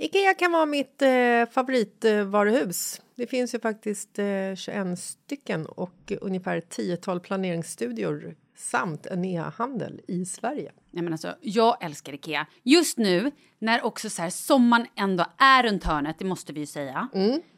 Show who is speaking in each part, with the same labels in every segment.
Speaker 1: Ikea kan vara mitt eh, favoritvaruhus. Det finns ju faktiskt eh, 21 stycken och ungefär 10 planeringsstudior samt en e-handel i Sverige.
Speaker 2: Nej, men alltså, jag älskar Ikea. Just nu, när också så här, sommaren ändå är runt hörnet, det måste vi ju säga.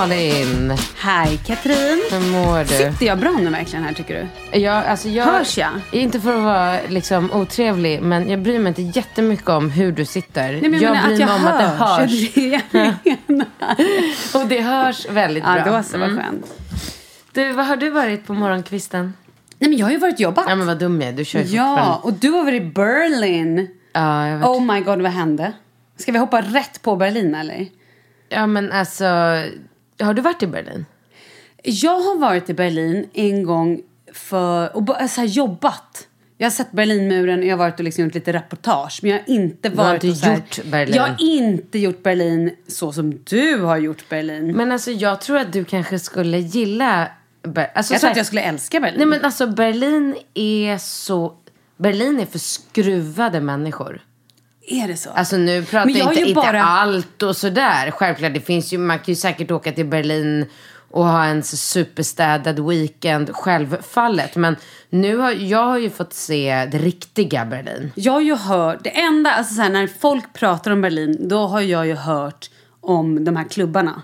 Speaker 3: Malin!
Speaker 2: Hej Katrin.
Speaker 3: Hur mår du?
Speaker 2: Sitter jag bra nu verkligen här tycker du?
Speaker 3: Jag, alltså jag,
Speaker 2: Hörs jag?
Speaker 3: Inte för att vara liksom otrevlig, men jag bryr mig inte jättemycket om hur du sitter.
Speaker 2: Nej, men jag,
Speaker 3: jag
Speaker 2: menar
Speaker 3: bryr
Speaker 2: att jag
Speaker 3: mig om att det hörs.
Speaker 2: hörs. Det jag menar.
Speaker 3: Och det hörs väldigt
Speaker 2: Ja,
Speaker 3: bra.
Speaker 2: då så, vad
Speaker 3: Mm.
Speaker 2: skönt.
Speaker 3: Du, vad har du varit på morgonkvisten?
Speaker 2: Nej men jag har ju varit jobbat.
Speaker 3: Ja men vad dum jag är, du kör ju
Speaker 2: Ja, och du har varit i Berlin.
Speaker 3: Ja, jag vet.
Speaker 2: Oh my god, vad hände? Ska vi hoppa rätt på Berlin eller?
Speaker 3: ja men alltså, har du varit i Berlin?
Speaker 2: Jag har varit i Berlin en gång för, och bara så här jobbat. Jag har sett Berlinmuren och jag har varit och liksom gjort lite reportage. Men jag har inte
Speaker 3: har
Speaker 2: varit
Speaker 3: inte
Speaker 2: och så här,
Speaker 3: gjort Berlin.
Speaker 2: Jag har inte gjort Berlin så som du har gjort Berlin.
Speaker 3: Men alltså jag tror att du kanske skulle gilla Ber- alltså,
Speaker 2: jag tror att jag skulle älska Berlin.
Speaker 3: Nej men alltså Berlin är så... Berlin är för skruvade människor.
Speaker 2: Är det så?
Speaker 3: Alltså nu pratar
Speaker 2: Men jag
Speaker 3: inte,
Speaker 2: ju
Speaker 3: inte
Speaker 2: bara-
Speaker 3: allt och sådär. Självklart, det finns ju, man kan ju säkert åka till Berlin och ha en superstädad weekend självfallet. Men nu har jag har ju fått se det riktiga Berlin.
Speaker 2: Jag har ju hört, det enda, alltså så här, när folk pratar om Berlin, då har jag ju hört om de här klubbarna.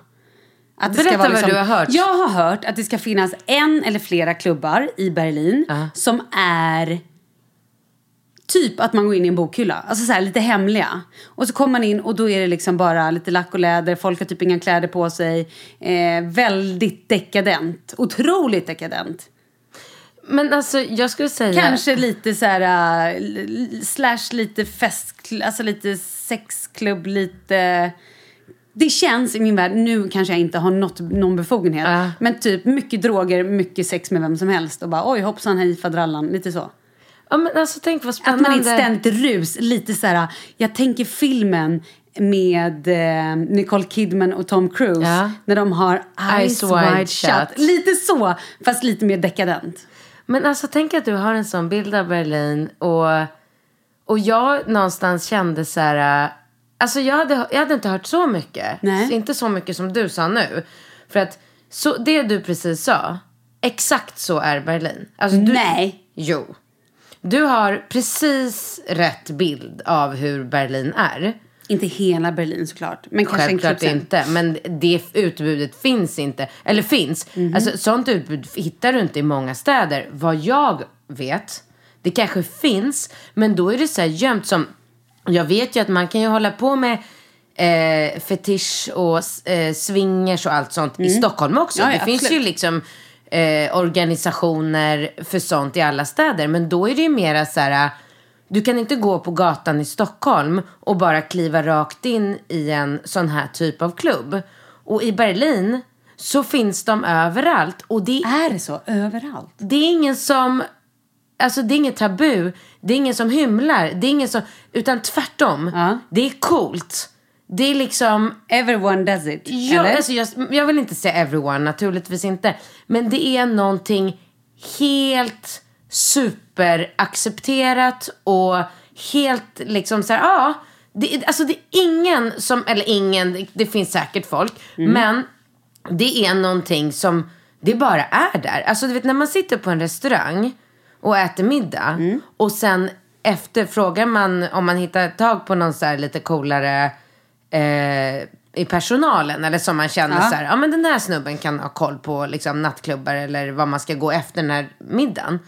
Speaker 2: Att det
Speaker 3: Berätta
Speaker 2: vara
Speaker 3: vad du har hört.
Speaker 2: Jag har hört att det ska finnas en eller flera klubbar i Berlin
Speaker 3: Ja.
Speaker 2: som är typ att man går in i en bokhylla. Alltså så här lite hemliga. Och så kommer man in och då är det liksom bara lite lack och läder. Folk har typ inga kläder på sig. Eh, väldigt dekadent. Otroligt dekadent.
Speaker 3: Men alltså jag skulle säga...
Speaker 2: Kanske lite så här, l- slash lite fest, alltså lite sexklubb, lite... Det känns i min värld, nu kanske jag inte har något, någon befogenhet,
Speaker 3: Ja.
Speaker 2: men typ mycket droger, mycket sex med vem som helst och bara oj hoppsan hej fadrallan, lite så.
Speaker 3: Ja, men alltså tänk vad
Speaker 2: Att
Speaker 3: spännande.
Speaker 2: man är ett ständigt rus, lite så här, jag tänker filmen med eh, Nicole Kidman och Tom Cruise
Speaker 3: Ja.
Speaker 2: när de har Eyes, Wide, shut. Lite så, fast lite mer dekadent.
Speaker 3: Men alltså tänk att du har en sån bild av Berlin och, och jag någonstans kände så här... äh, Alltså jag hade, jag hade inte hört så mycket.
Speaker 2: Nej.
Speaker 3: Så inte så mycket som du sa nu. För att så, det du precis sa, exakt så är Berlin. Alltså du,
Speaker 2: Nej.
Speaker 3: Jo. Du har precis rätt bild av hur Berlin är.
Speaker 2: Inte hela Berlin såklart. Men kanske en
Speaker 3: Självklart
Speaker 2: sen.
Speaker 3: inte. Men det utbudet finns inte. Eller finns.
Speaker 2: Mhm.
Speaker 3: Alltså, sånt utbud hittar du inte i många städer. Vad jag vet. Det kanske finns. Men då är det så här gömt som. Jag vet ju att man kan ju hålla på med eh, fetisch och eh, swingers och allt sånt i Stockholm också.
Speaker 2: Mm. Ja, ja,
Speaker 3: det finns ju liksom eh, organisationer för sånt i alla städer. Men då är det ju mera så här. Du kan inte gå på gatan i Stockholm och bara kliva rakt in i en sån här typ av klubb. Och i Berlin så finns de överallt. Och det,
Speaker 2: Är det så? Överallt?
Speaker 3: det är ingen som... Alltså det är inget tabu. Det är ingen som hymlar. Det är ingen som... Utan tvärtom.
Speaker 2: Ja.
Speaker 3: Det är coolt. Det är liksom...
Speaker 2: Everyone does it.
Speaker 3: Ja,
Speaker 2: eller?
Speaker 3: alltså jag, jag vill inte säga everyone, naturligtvis inte. Men det är någonting helt superaccepterat och helt liksom så här, ja. Det, alltså det är ingen som, eller ingen, det, finns säkert folk. Men det är någonting som, det bara är där. Alltså du vet när man sitter på en restaurang och äter middag. Och sen efter frågar man om man hittar tag på någon så här lite coolare eh, i personalen. Eller som man känner
Speaker 2: Ja.
Speaker 3: så här, ja men den här snubben kan ha koll på liksom, nattklubbar eller vad man ska gå efter den här middagen.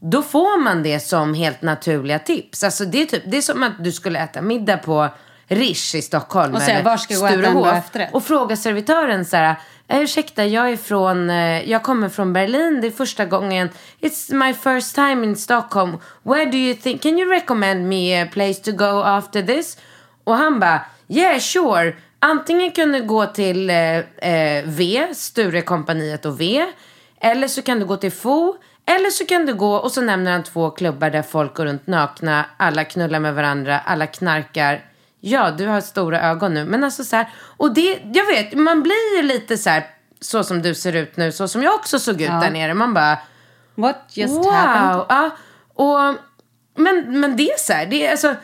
Speaker 3: Då får man det som helt naturliga tips. Alltså det är, typ, det är som att du skulle äta middag på Rish i Stockholm.
Speaker 2: Och säga, "Var ska jag gå och äta en
Speaker 3: Sturehof."
Speaker 2: dag efterrätt?
Speaker 3: Och fråga servitören så här. "Eh, Ursäkta, jag är från, eh, jag kommer från Berlin. Det är första gången. It's my first time in Stockholm. Where do you think, can you recommend me a place to go after this? Och han bara, yeah sure. Antingen kan du gå till eh, eh, V, Sturekompaniet och V. Eller så kan du gå till FO. Eller så kan du gå, och så nämner han två klubbar där folk går runt nakna. Alla knullar med varandra, alla knarkar. Ja, du har stora ögon nu. Men alltså så här, och det, jag vet, man blir ju lite så här, så som du ser ut nu, så som jag också såg ut där nere. Man bara,
Speaker 2: What just
Speaker 3: wow.
Speaker 2: happened?
Speaker 3: Ja, och, men, men det är så här, det är alltså,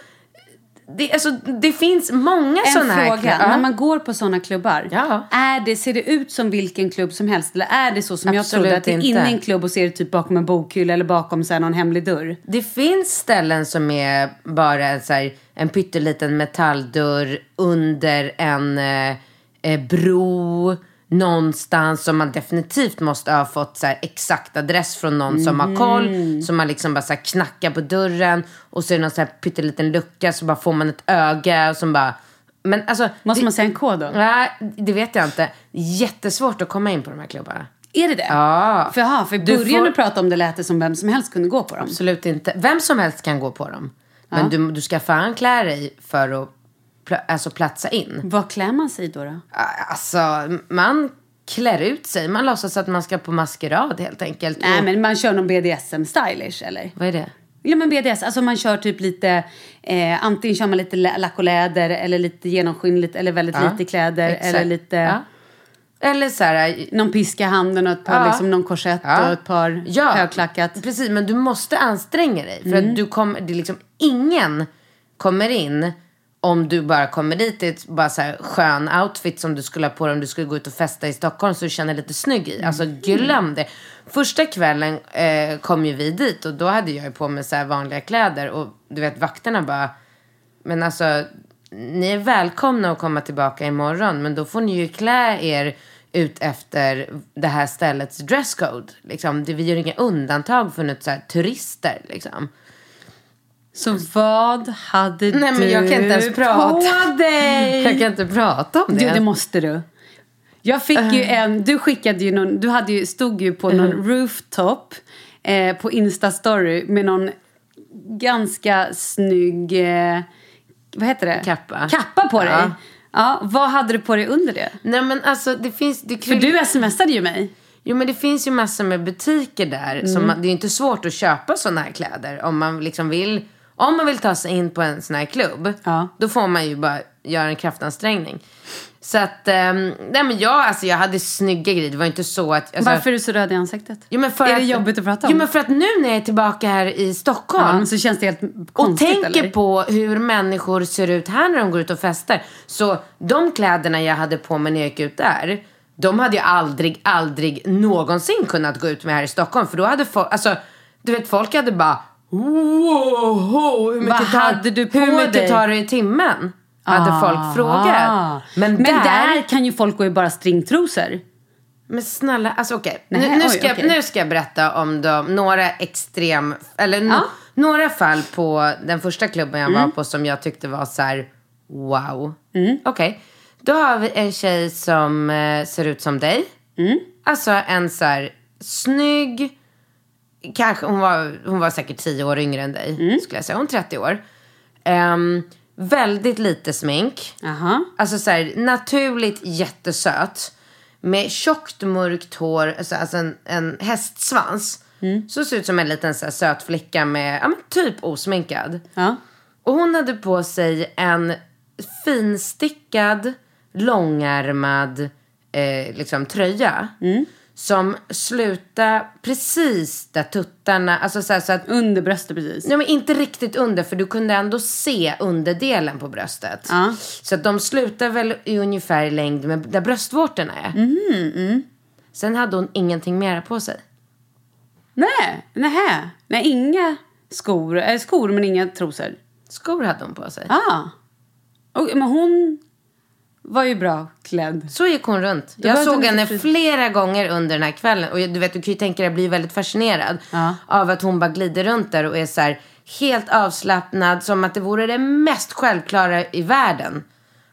Speaker 3: det, alltså, det finns många
Speaker 2: En
Speaker 3: sådana här
Speaker 2: fråga,
Speaker 3: klubbar.
Speaker 2: när man går på sådana klubbar,
Speaker 3: Ja.
Speaker 2: är det, ser det ut som vilken klubb som helst? Eller är det så som
Speaker 3: Absolut
Speaker 2: jag trodde, att det är
Speaker 3: inte.
Speaker 2: inne i en klubb och ser det typ bakom en bokhylla eller bakom så här, någon hemlig dörr?
Speaker 3: Det finns ställen som är bara så här, en pytteliten metalldörr under en eh, eh, bro någonstans som man definitivt måste ha fått så här, exakt adress från någon som har koll. Som man liksom bara så här, knackar på dörren och så är det någon så här pytteliten lucka så bara får man ett öga och som bara... Men alltså...
Speaker 2: Måste
Speaker 3: det,
Speaker 2: man säga en kod då?
Speaker 3: Nej, det vet jag inte. Jättesvårt att komma in på de här klubbarna.
Speaker 2: Är det det?
Speaker 3: Ja.
Speaker 2: För, aha, för i
Speaker 3: Du
Speaker 2: början
Speaker 3: får-
Speaker 2: du pratade om det lät det som vem som helst kunde gå på dem.
Speaker 3: Absolut inte. Vem som helst kan gå på dem. Men du, du ska fan klä dig för att alltså platsa in.
Speaker 2: Vad klär man sig då? då?
Speaker 3: Alltså, man klär ut sig. Man låtsas att man ska på maskerad helt enkelt.
Speaker 2: Nej
Speaker 3: Och-
Speaker 2: men man kör någon BDSM-stylish eller?
Speaker 3: Vad är det?
Speaker 2: Ja men BDS, alltså man kör typ lite, eh, antingen kör man lite lack och läder eller lite genomskinligt eller väldigt
Speaker 3: Ja,
Speaker 2: lite kläder
Speaker 3: exakt.
Speaker 2: eller lite,
Speaker 3: Ja. Eller så här...
Speaker 2: någon piska i handen och ett par,
Speaker 3: Ja.
Speaker 2: liksom någon korsett
Speaker 3: Ja.
Speaker 2: och ett par
Speaker 3: Ja,
Speaker 2: högklackat.
Speaker 3: Precis, men du måste anstränga dig. För
Speaker 2: Mm.
Speaker 3: att du kommer, det är liksom ingen kommer in om du bara kommer dit i ett bara så här skön outfit som du skulle ha på dig om du skulle gå ut och festa i Stockholm så du känner lite snygg i. Alltså
Speaker 2: Mm.
Speaker 3: glöm det. Första kvällen eh, kom ju vi dit och då hade jag ju på mig så här vanliga kläder och du vet vakterna bara, men alltså ni är välkomna att komma tillbaka imorgon. Men då får ni ju klä er ut efter det här ställets dresscode. Liksom, det, vi gör inga undantag för något så här, turister. Liksom.
Speaker 2: Så vad hade
Speaker 3: Nej, men
Speaker 2: du
Speaker 3: jag kan inte ens prata.
Speaker 2: på dig?
Speaker 3: Jag kan inte prata om det.
Speaker 2: Jo, det måste du. Jag fick ju en, du skickade ju någon, du hade ju, stod ju på någon rooftop eh, på Insta-story med någon ganska snygg, eh, vad heter det?
Speaker 3: Kappa.
Speaker 2: Kappa på dig.
Speaker 3: Ja.
Speaker 2: Ja, vad hade du på dig under det?
Speaker 3: Nej men alltså det finns... Det
Speaker 2: För du smsade ju mig.
Speaker 3: Jo men det finns ju massor med butiker där.
Speaker 2: Mm.
Speaker 3: Som, det är ju inte svårt att köpa sådana här kläder. Om man liksom vill... Om man vill ta sig in på en sån här klubb.
Speaker 2: Ja.
Speaker 3: Då får man ju bara göra en kraftansträngning. Så att, ehm, nej men jag, alltså jag hade snygga grejer. Det var inte så att... Alltså,
Speaker 2: Varför är du så röd i ansiktet?
Speaker 3: Jo, men för
Speaker 2: är
Speaker 3: att,
Speaker 2: det jobbigt att prata om?
Speaker 3: Jo men för att nu när jag är tillbaka här i Stockholm.
Speaker 2: ja, så känns det helt
Speaker 3: och
Speaker 2: konstigt
Speaker 3: tänker
Speaker 2: eller?
Speaker 3: på hur människor ser ut här när de går ut och festar. Så de kläderna jag hade på mig när jag gick ut där. De hade jag aldrig, aldrig någonsin kunnat gå ut med här i Stockholm. För då hade folk, alltså du vet folk hade bara Wow, hur mycket, tar,
Speaker 2: hade du på
Speaker 3: hur mycket
Speaker 2: dig?
Speaker 3: tar det i timmen? Hade folk frågat.
Speaker 2: Ah.
Speaker 3: Men,
Speaker 2: Men
Speaker 3: där,
Speaker 2: där kan ju folk gå i bara stringtrosor.
Speaker 3: Men snälla, alltså okej.
Speaker 2: Nej,
Speaker 3: Nu, nu,
Speaker 2: oj,
Speaker 3: ska,
Speaker 2: okej.
Speaker 3: nu ska jag berätta om de, några extrem, eller no,
Speaker 2: Ja.
Speaker 3: några fall på den första klubben jag
Speaker 2: Mm.
Speaker 3: var på som jag tyckte var så här, wow. Okej, då har vi en tjej som eh, ser ut som dig.
Speaker 2: Mm.
Speaker 3: Alltså en så här snygg, kanske, hon var, hon var säkert tio år yngre än dig,
Speaker 2: Mm.
Speaker 3: skulle jag säga. Hon är 30 år. Ehm, väldigt lite smink.
Speaker 2: Jaha.
Speaker 3: Alltså så här, naturligt jättesöt. Med tjockt mörkt hår, alltså, alltså en, en hästsvans. Så ser ut som en liten så här, söt flicka med, ja men typ osminkad.
Speaker 2: Ja.
Speaker 3: Och hon hade på sig en finstickad, långärmad eh, liksom, tröja. Som slutade precis där tuttarna, alltså så, här, så att
Speaker 2: Under bröstet precis.
Speaker 3: Nej men inte riktigt under för du kunde ändå se underdelen på bröstet.
Speaker 2: Ja.
Speaker 3: Så att de slutar väl i ungefär längd med där bröstvårtorna är.
Speaker 2: Mm,
Speaker 3: Sen hade hon ingenting mera på sig.
Speaker 2: Nej, nähä. Nej, inga skor. Äh, skor men inga trosor.
Speaker 3: Skor hade hon på sig.
Speaker 2: Ah. Och, men hon var ju bra klädd.
Speaker 3: Så gick hon runt.
Speaker 2: Då
Speaker 3: jag såg henne flera gånger under den här kvällen. Och du vet, du kan ju tänka dig, jag blir väldigt fascinerad
Speaker 2: Ja.
Speaker 3: av att hon bara glider runt där och är så här helt avslappnad. Som att det vore det mest självklara i världen.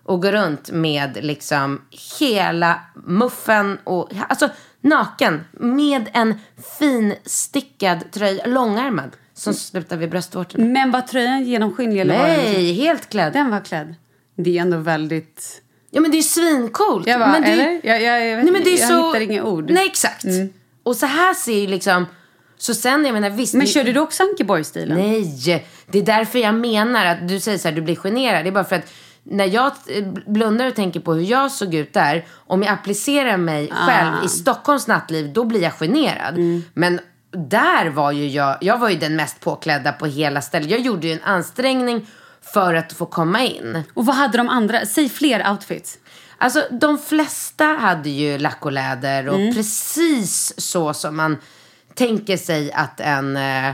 Speaker 3: Och gå runt med liksom hela muffen och alltså naken. Med en finstickad tröja, långärmad. Som slutar vid bröstvårtorna.
Speaker 2: Men var tröjan genomskinlig eller var den liksom-
Speaker 3: Nej, helt klädd.
Speaker 2: Den var klädd. Det är ändå väldigt...
Speaker 3: Ja men det är svincoolt.
Speaker 2: Jag bara,
Speaker 3: men det,
Speaker 2: eller? Jag, jag, jag, vet,
Speaker 3: Nej men det är
Speaker 2: jag
Speaker 3: så...
Speaker 2: hittar inga ord. Mm.
Speaker 3: Nej exakt. Och så här ser ju liksom... Så sen, jag menar visst.
Speaker 2: Men körde du också Ankeborg-stilen?
Speaker 3: Nej, det är därför jag menar att du säger så här, du blir generad. Det är bara för att när jag eh, blundar och tänker på hur jag såg ut där. Om jag applicerar mig själv i Stockholms nattliv, då blir jag generad. Men där var ju jag, jag var ju den mest påklädda på hela stället. Jag gjorde ju en ansträngning för att få komma in.
Speaker 2: Och vad hade de andra? Säg fler outfits.
Speaker 3: Alltså de flesta hade ju lack och läder och
Speaker 2: Mm.
Speaker 3: precis så som man tänker sig att en... Eh,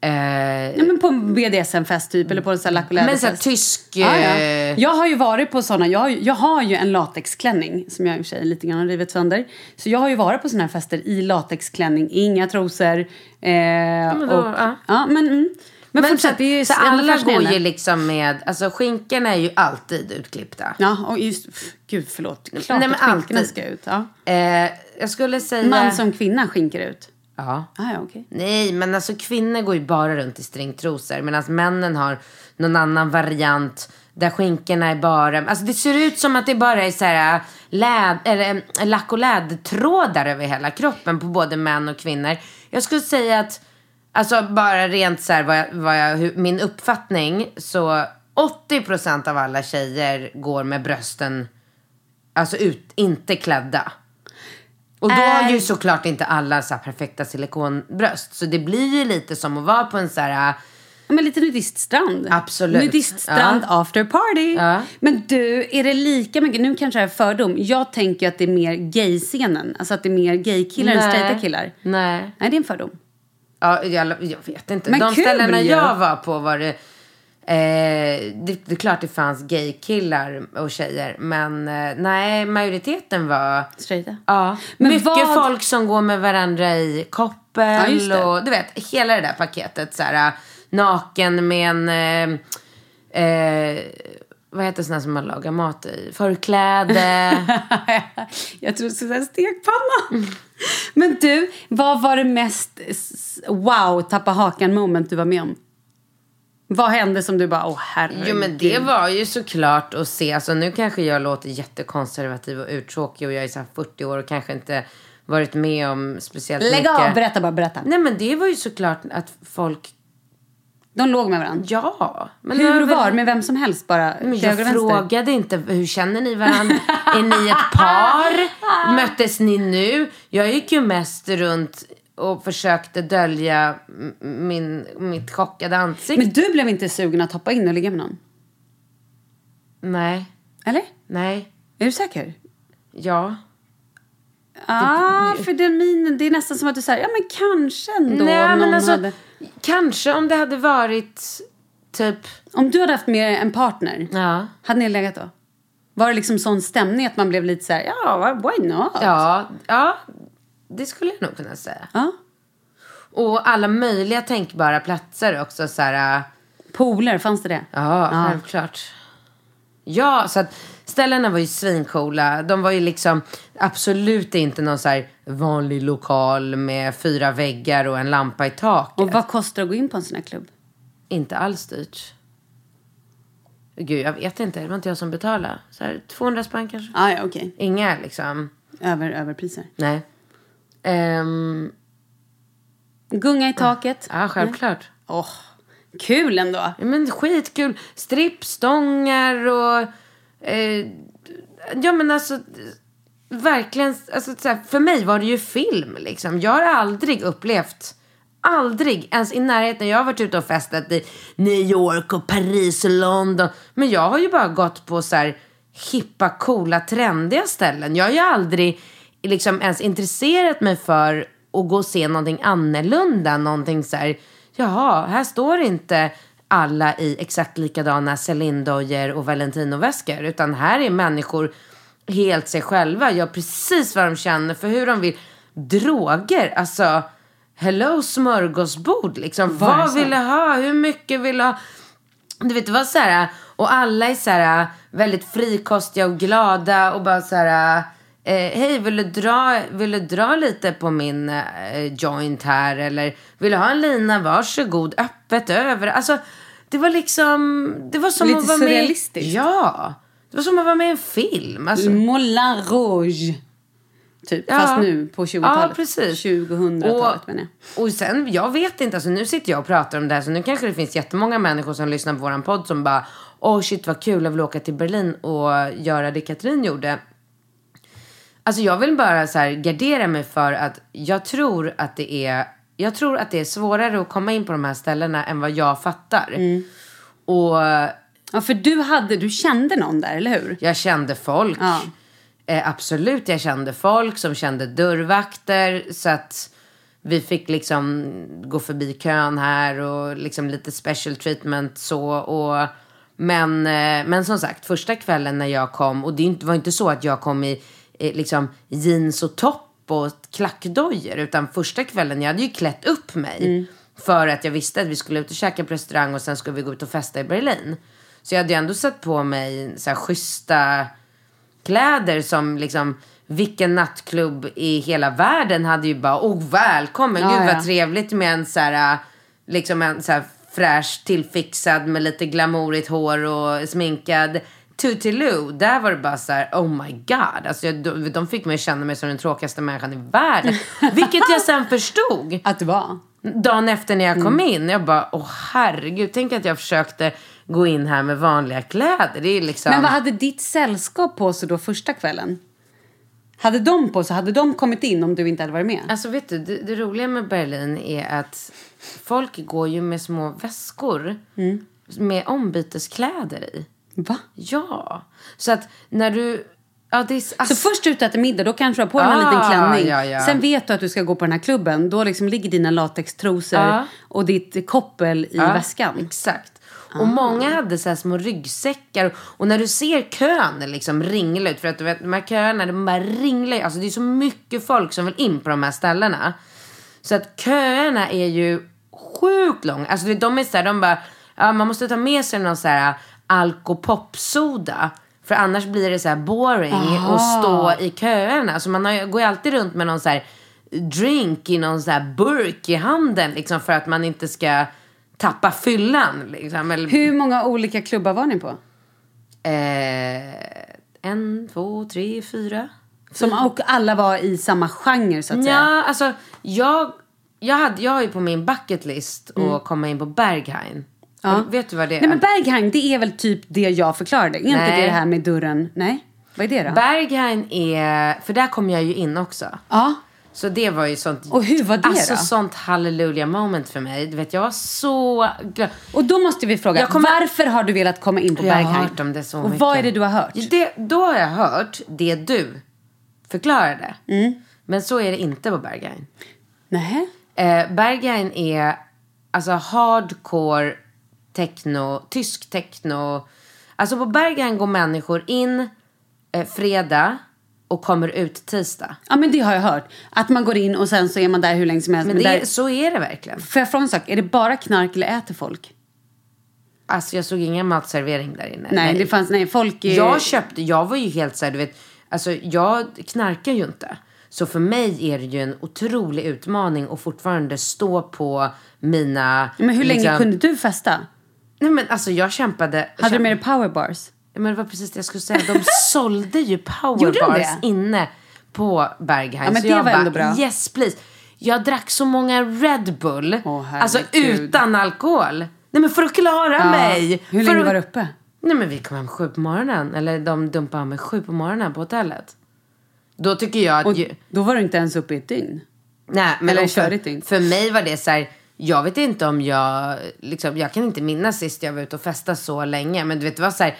Speaker 3: eh,
Speaker 2: Ja, men på en BDSM-fest typ, eller på en sån lack och
Speaker 3: men så här,
Speaker 2: läderfest.
Speaker 3: tysk...
Speaker 2: Ja, ja.
Speaker 3: eh,
Speaker 2: Jag har ju varit på såna. Jag har, jag har ju en latexklänning som jag i och för sig lite grann har rivit sönder. Så jag har ju varit på såna här fester i latexklänning, inga trosor. Eh,
Speaker 3: men då,
Speaker 2: och,
Speaker 3: ja.
Speaker 2: ja. men, mm. Men,
Speaker 3: Men
Speaker 2: fortsätt, det är ju
Speaker 3: så alla går ju liksom med, alltså skinkorna är ju alltid utklippta.
Speaker 2: Ja, och just, gud förlåt. Klart
Speaker 3: Nej, men
Speaker 2: att skinkorna
Speaker 3: alltid.
Speaker 2: ska ut. Ja.
Speaker 3: Eh, jag skulle säga...
Speaker 2: Man som kvinna skinker ut.
Speaker 3: Ja.
Speaker 2: Ah, ja, okej.
Speaker 3: Nej, men alltså kvinnor går ju bara runt i stringtrosor. Medan männen har någon annan variant. Där skinkorna är bara... Alltså det ser ut som att det bara är så här läd, eller, eh, lack och lädertrådar över hela kroppen på både män och kvinnor. Jag skulle säga att, alltså bara rent så här vad jag, vad jag, min uppfattning. Så 80% av alla tjejer går med brösten, alltså ut, inte klädda. Och då har ju såklart inte alla så här perfekta silikonbröst. Så det blir ju lite som att vara på en så här...
Speaker 2: Ja, men lite nudiststrand.
Speaker 3: Absolut.
Speaker 2: Nudiststrand after party.
Speaker 3: Ja.
Speaker 2: Men du, är det lika mycket, nu kanske det är fördom, jag tänker att det är mer gay-scenen. Alltså att det är mer gay-killar än straighta killar.
Speaker 3: Nej.
Speaker 2: Nej, det är en fördom.
Speaker 3: Ja, jag, jag vet inte.
Speaker 2: Men
Speaker 3: De
Speaker 2: kul
Speaker 3: ställena
Speaker 2: ju.
Speaker 3: jag var på var det... det, det är klart det fanns gaykillar och tjejer. Men eh, nej, majoriteten var...
Speaker 2: Straighta?
Speaker 3: Ja.
Speaker 2: Men
Speaker 3: mycket
Speaker 2: vad-
Speaker 3: folk som går med varandra i koppel.
Speaker 2: Ja,
Speaker 3: och du vet, hela det där paketet. Så här, naken med en... Eh, eh, vad heter sådana som man lagar mat i? Förkläde.
Speaker 2: jag tror du skulle säga stekpanna. Men du, vad var det mest wow, tappa hakan moment du var med om? Vad hände som du bara, åh herregud.
Speaker 3: Jo men det var ju såklart att se, alltså nu kanske jag låter jättekonservativ och uttråkig och jag är så här 40 år och kanske inte varit med om speciellt
Speaker 2: Lägg
Speaker 3: mycket.
Speaker 2: av, berätta bara, berätta.
Speaker 3: Nej men det var ju såklart att folk,
Speaker 2: De låg med varandra.
Speaker 3: ja. Men
Speaker 2: Hur och var? Med vem som helst bara?
Speaker 3: Men jag frågade inte, hur känner ni varandra? är ni ett par? Möttes ni nu? Jag gick ju mest runt och försökte dölja min, mitt chockade ansikte.
Speaker 2: Men du blev inte sugen att hoppa in och ligga med någon?
Speaker 3: Nej,
Speaker 2: Eller?
Speaker 3: nej,
Speaker 2: Är du säker?
Speaker 3: ja.
Speaker 2: Ah, för den minen, det är nästan som att du säger, ja men kanske ändå
Speaker 3: Nej, men alltså,
Speaker 2: hade...
Speaker 3: kanske om det hade varit typ...
Speaker 2: Om du hade haft med en partner,
Speaker 3: Ja.
Speaker 2: hade ni legat då? Var det liksom sån stämning att man blev lite så här, ja, why not?
Speaker 3: Ja, ja, det skulle jag nog kunna säga.
Speaker 2: Ja.
Speaker 3: Och alla möjliga tänkbara platser också. Så här, äh,
Speaker 2: Pooler, fanns det det?
Speaker 3: ja,
Speaker 2: Ja.
Speaker 3: självklart. Ja, så att ställena var ju svincoola. De var ju liksom absolut inte någon så här vanlig lokal med fyra väggar och en lampa i taket.
Speaker 2: Och vad kostar det att gå in på en sån här klubb?
Speaker 3: Inte alls dyrt. Gud, jag vet inte. Det var inte jag som betalade. Så här, 200 spänn kanske.
Speaker 2: Ah, ja, okej.
Speaker 3: Inga liksom.
Speaker 2: Över, överpriser.
Speaker 3: Nej. Ehm,
Speaker 2: Gunga i taket.
Speaker 3: ja, självklart.
Speaker 2: Åh, kul ändå.
Speaker 3: Ja, men skitkul. Strippstångar och... Eh, ja, men alltså... Verkligen, alltså, här, för mig var det ju film liksom. Jag har aldrig upplevt, aldrig, ens i närheten. Jag har varit ute och festat i New York och Paris och London. Men jag har ju bara gått på så här hippa, coola, trendiga ställen. Jag har ju aldrig liksom ens intresserat mig för att gå och se någonting annorlunda. Någonting så här, jaha, här står inte alla i exakt likadana Celine-dojor och Valentino-väskor. Utan här är människor helt sig själva. Gör precis vad de känner för hur de vill. Droger, alltså hello smörgåsbord liksom. Vad vill du ha? Hur mycket vill du ha? Du vet, det var så här, och alla är så här väldigt frikostiga och glada och bara så här, eh, hej vill du, dra, vill du dra lite på min eh, joint här eller vill du ha en lina, varsågod, öppet över. Alltså, det var liksom, det var som
Speaker 2: Lite
Speaker 3: att vara med.
Speaker 2: surrealistiskt.
Speaker 3: Ja, det var som att vara med i en film. Alltså.
Speaker 2: Moulin Rouge. Typ,
Speaker 3: Ja.
Speaker 2: fast nu på 20-talet.
Speaker 3: Ja, precis.
Speaker 2: 2000-talet menar jag.
Speaker 3: Och sen, jag vet inte, alltså nu sitter jag och pratar om det här så nu kanske det finns jättemånga människor som lyssnar på våran podd som bara Åh shit vad kul, jag vill åka till Berlin och göra det Katrin gjorde. Alltså jag vill bara så här gardera mig för att jag tror att det är jag tror att det är svårare att komma in på de här ställena än vad jag fattar.
Speaker 2: Mm.
Speaker 3: Och
Speaker 2: Ja, för du, hade, du kände någon där, eller hur?
Speaker 3: jag kände folk.
Speaker 2: Ja.
Speaker 3: Eh, absolut, jag kände folk som kände dörrvakter. Så att vi fick liksom gå förbi kön här och liksom lite special treatment så. Och, men, eh, men som sagt, första kvällen när jag kom, och det var inte så att jag kom i liksom jeans och topp och klackdojor. Utan första kvällen, jag hade ju klätt upp mig. För att jag visste att vi skulle ut och käka på restaurang och sen skulle vi gå ut och festa i Berlin. Så jag hade ju ändå satt på mig så här schyssta kläder som liksom vilken nattklubb i hela världen hade ju bara, oh välkommen,
Speaker 2: Ja,
Speaker 3: gud
Speaker 2: ja.
Speaker 3: vad trevligt med en så här, äh, liksom en så här fräsch tillfixad med lite glamourigt hår och sminkad Tutiloo. Där var det bara så här, oh my god. Alltså jag, de, de fick mig att känna mig som den tråkigaste människan i världen. Vilket jag sen förstod.
Speaker 2: Att det var?
Speaker 3: Dagen efter när jag kom
Speaker 2: Mm.
Speaker 3: in, jag bara, åh herregud, tänk att jag försökte gå in här med vanliga kläder. Det är liksom...
Speaker 2: Men vad hade ditt sällskap på sig då första kvällen? Hade de på sig, hade de kommit in om du inte hade varit med?
Speaker 3: Alltså vet du, det, det roliga med Berlin är att folk går ju med små väskor
Speaker 2: Mm.
Speaker 3: med ombyteskläder i.
Speaker 2: Va?
Speaker 3: Ja. Så att när du... Ja, det är,
Speaker 2: Så först ut äter middag, då kanske du har på dig en
Speaker 3: Ah,
Speaker 2: liten klänning.
Speaker 3: ja, ja.
Speaker 2: Sen vet du att du ska gå på den här klubben. Då liksom ligger dina latextrosor
Speaker 3: Ja.
Speaker 2: och ditt koppel i
Speaker 3: Ja,
Speaker 2: väskan.
Speaker 3: Exakt. Och många hade så här små ryggsäckar. Och när du ser kön liksom ringla ut. För att du vet, de här köerna, de bara ringlar. Alltså det är så mycket folk som vill in på de här ställena. Så att köerna är ju sjukt långa. Alltså de är så här, de bara, ja, man måste ta med sig någon så här alkopopsoda. För annars blir det så här boring att stå i köerna. Så man har, går ju alltid runt med någon så här drink i någon så här burk i handen. Liksom för att man inte ska tappa fyllan. Liksom. Eller,
Speaker 2: Hur många olika klubbar var ni på?
Speaker 3: eh, en, två, tre, fyra.
Speaker 2: Som, och alla var i samma genre så att säga?
Speaker 3: Ja, alltså jag, jag, hade, jag har ju på min bucket list att komma in på Berghain.
Speaker 2: Ja.
Speaker 3: Vet du vad det är?
Speaker 2: Nej men Berghain, det är väl typ det jag förklarade? Är inte
Speaker 3: Nej.
Speaker 2: det det här med dörren? Nej? Vad är det då?
Speaker 3: Berghain är, för där kom jag ju in också.
Speaker 2: ja.
Speaker 3: Så det var ju sånt.
Speaker 2: Och hur var det
Speaker 3: Alltså
Speaker 2: då?
Speaker 3: sånt hallelujah moment för mig. Du vet, jag var så glad.
Speaker 2: Och då måste vi fråga,
Speaker 3: kommer-
Speaker 2: varför har du velat komma in på
Speaker 3: Jag har
Speaker 2: Berghain?
Speaker 3: hört om det så
Speaker 2: Och
Speaker 3: mycket.
Speaker 2: vad är det du har hört?
Speaker 3: Det, då har jag hört det du förklarade.
Speaker 2: Mm.
Speaker 3: Men så är det inte på Berghain.
Speaker 2: Nej.
Speaker 3: Eh, Berghain är alltså hardcore techno, tysk techno. Alltså på Berghain går människor in eh, fredag och kommer ut tisdag.
Speaker 2: Ja men det har jag hört. Att man går in och sen så är man där hur länge som helst.
Speaker 3: Men
Speaker 2: Men
Speaker 3: det,
Speaker 2: där...
Speaker 3: så är det verkligen.
Speaker 2: Får jag fråga en sak? Är det bara knark eller äter folk?
Speaker 3: Alltså jag såg ingen matservering där inne.
Speaker 2: Nej, det fanns, nej folk är...
Speaker 3: Jag köpte, jag var ju helt såhär, du vet, alltså jag knarkar ju inte. Så för mig är det ju en otrolig utmaning att fortfarande stå på mina...
Speaker 2: Men hur länge
Speaker 3: liksom-
Speaker 2: kunde du festa?
Speaker 3: Nej men alltså jag kämpade.
Speaker 2: Hade du med dig powerbars?
Speaker 3: Ja, Men det var precis det jag skulle säga. De sålde ju powerbars inne på Berghain.
Speaker 2: Ja, men
Speaker 3: så
Speaker 2: det
Speaker 3: jag
Speaker 2: var
Speaker 3: bara,
Speaker 2: ändå bra.
Speaker 3: yes please. Jag drack så många Red Bull.
Speaker 2: Åh,
Speaker 3: alltså utan alkohol. Nej men för att klara mig.
Speaker 2: Hur länge
Speaker 3: att...
Speaker 2: var du uppe?
Speaker 3: Nej men vi kom hem sju på morgonen. Eller de dumpade mig sju på morgonen på hotellet. Då tycker jag att...
Speaker 2: Och
Speaker 3: ju...
Speaker 2: då var du inte ens uppe i ett dygn.
Speaker 3: Nej, men
Speaker 2: eller dygn.
Speaker 3: för mig var det så här... Jag vet inte om jag... Liksom, jag kan inte minnas sist jag var ute och festade så länge. Men du vet, det var så här...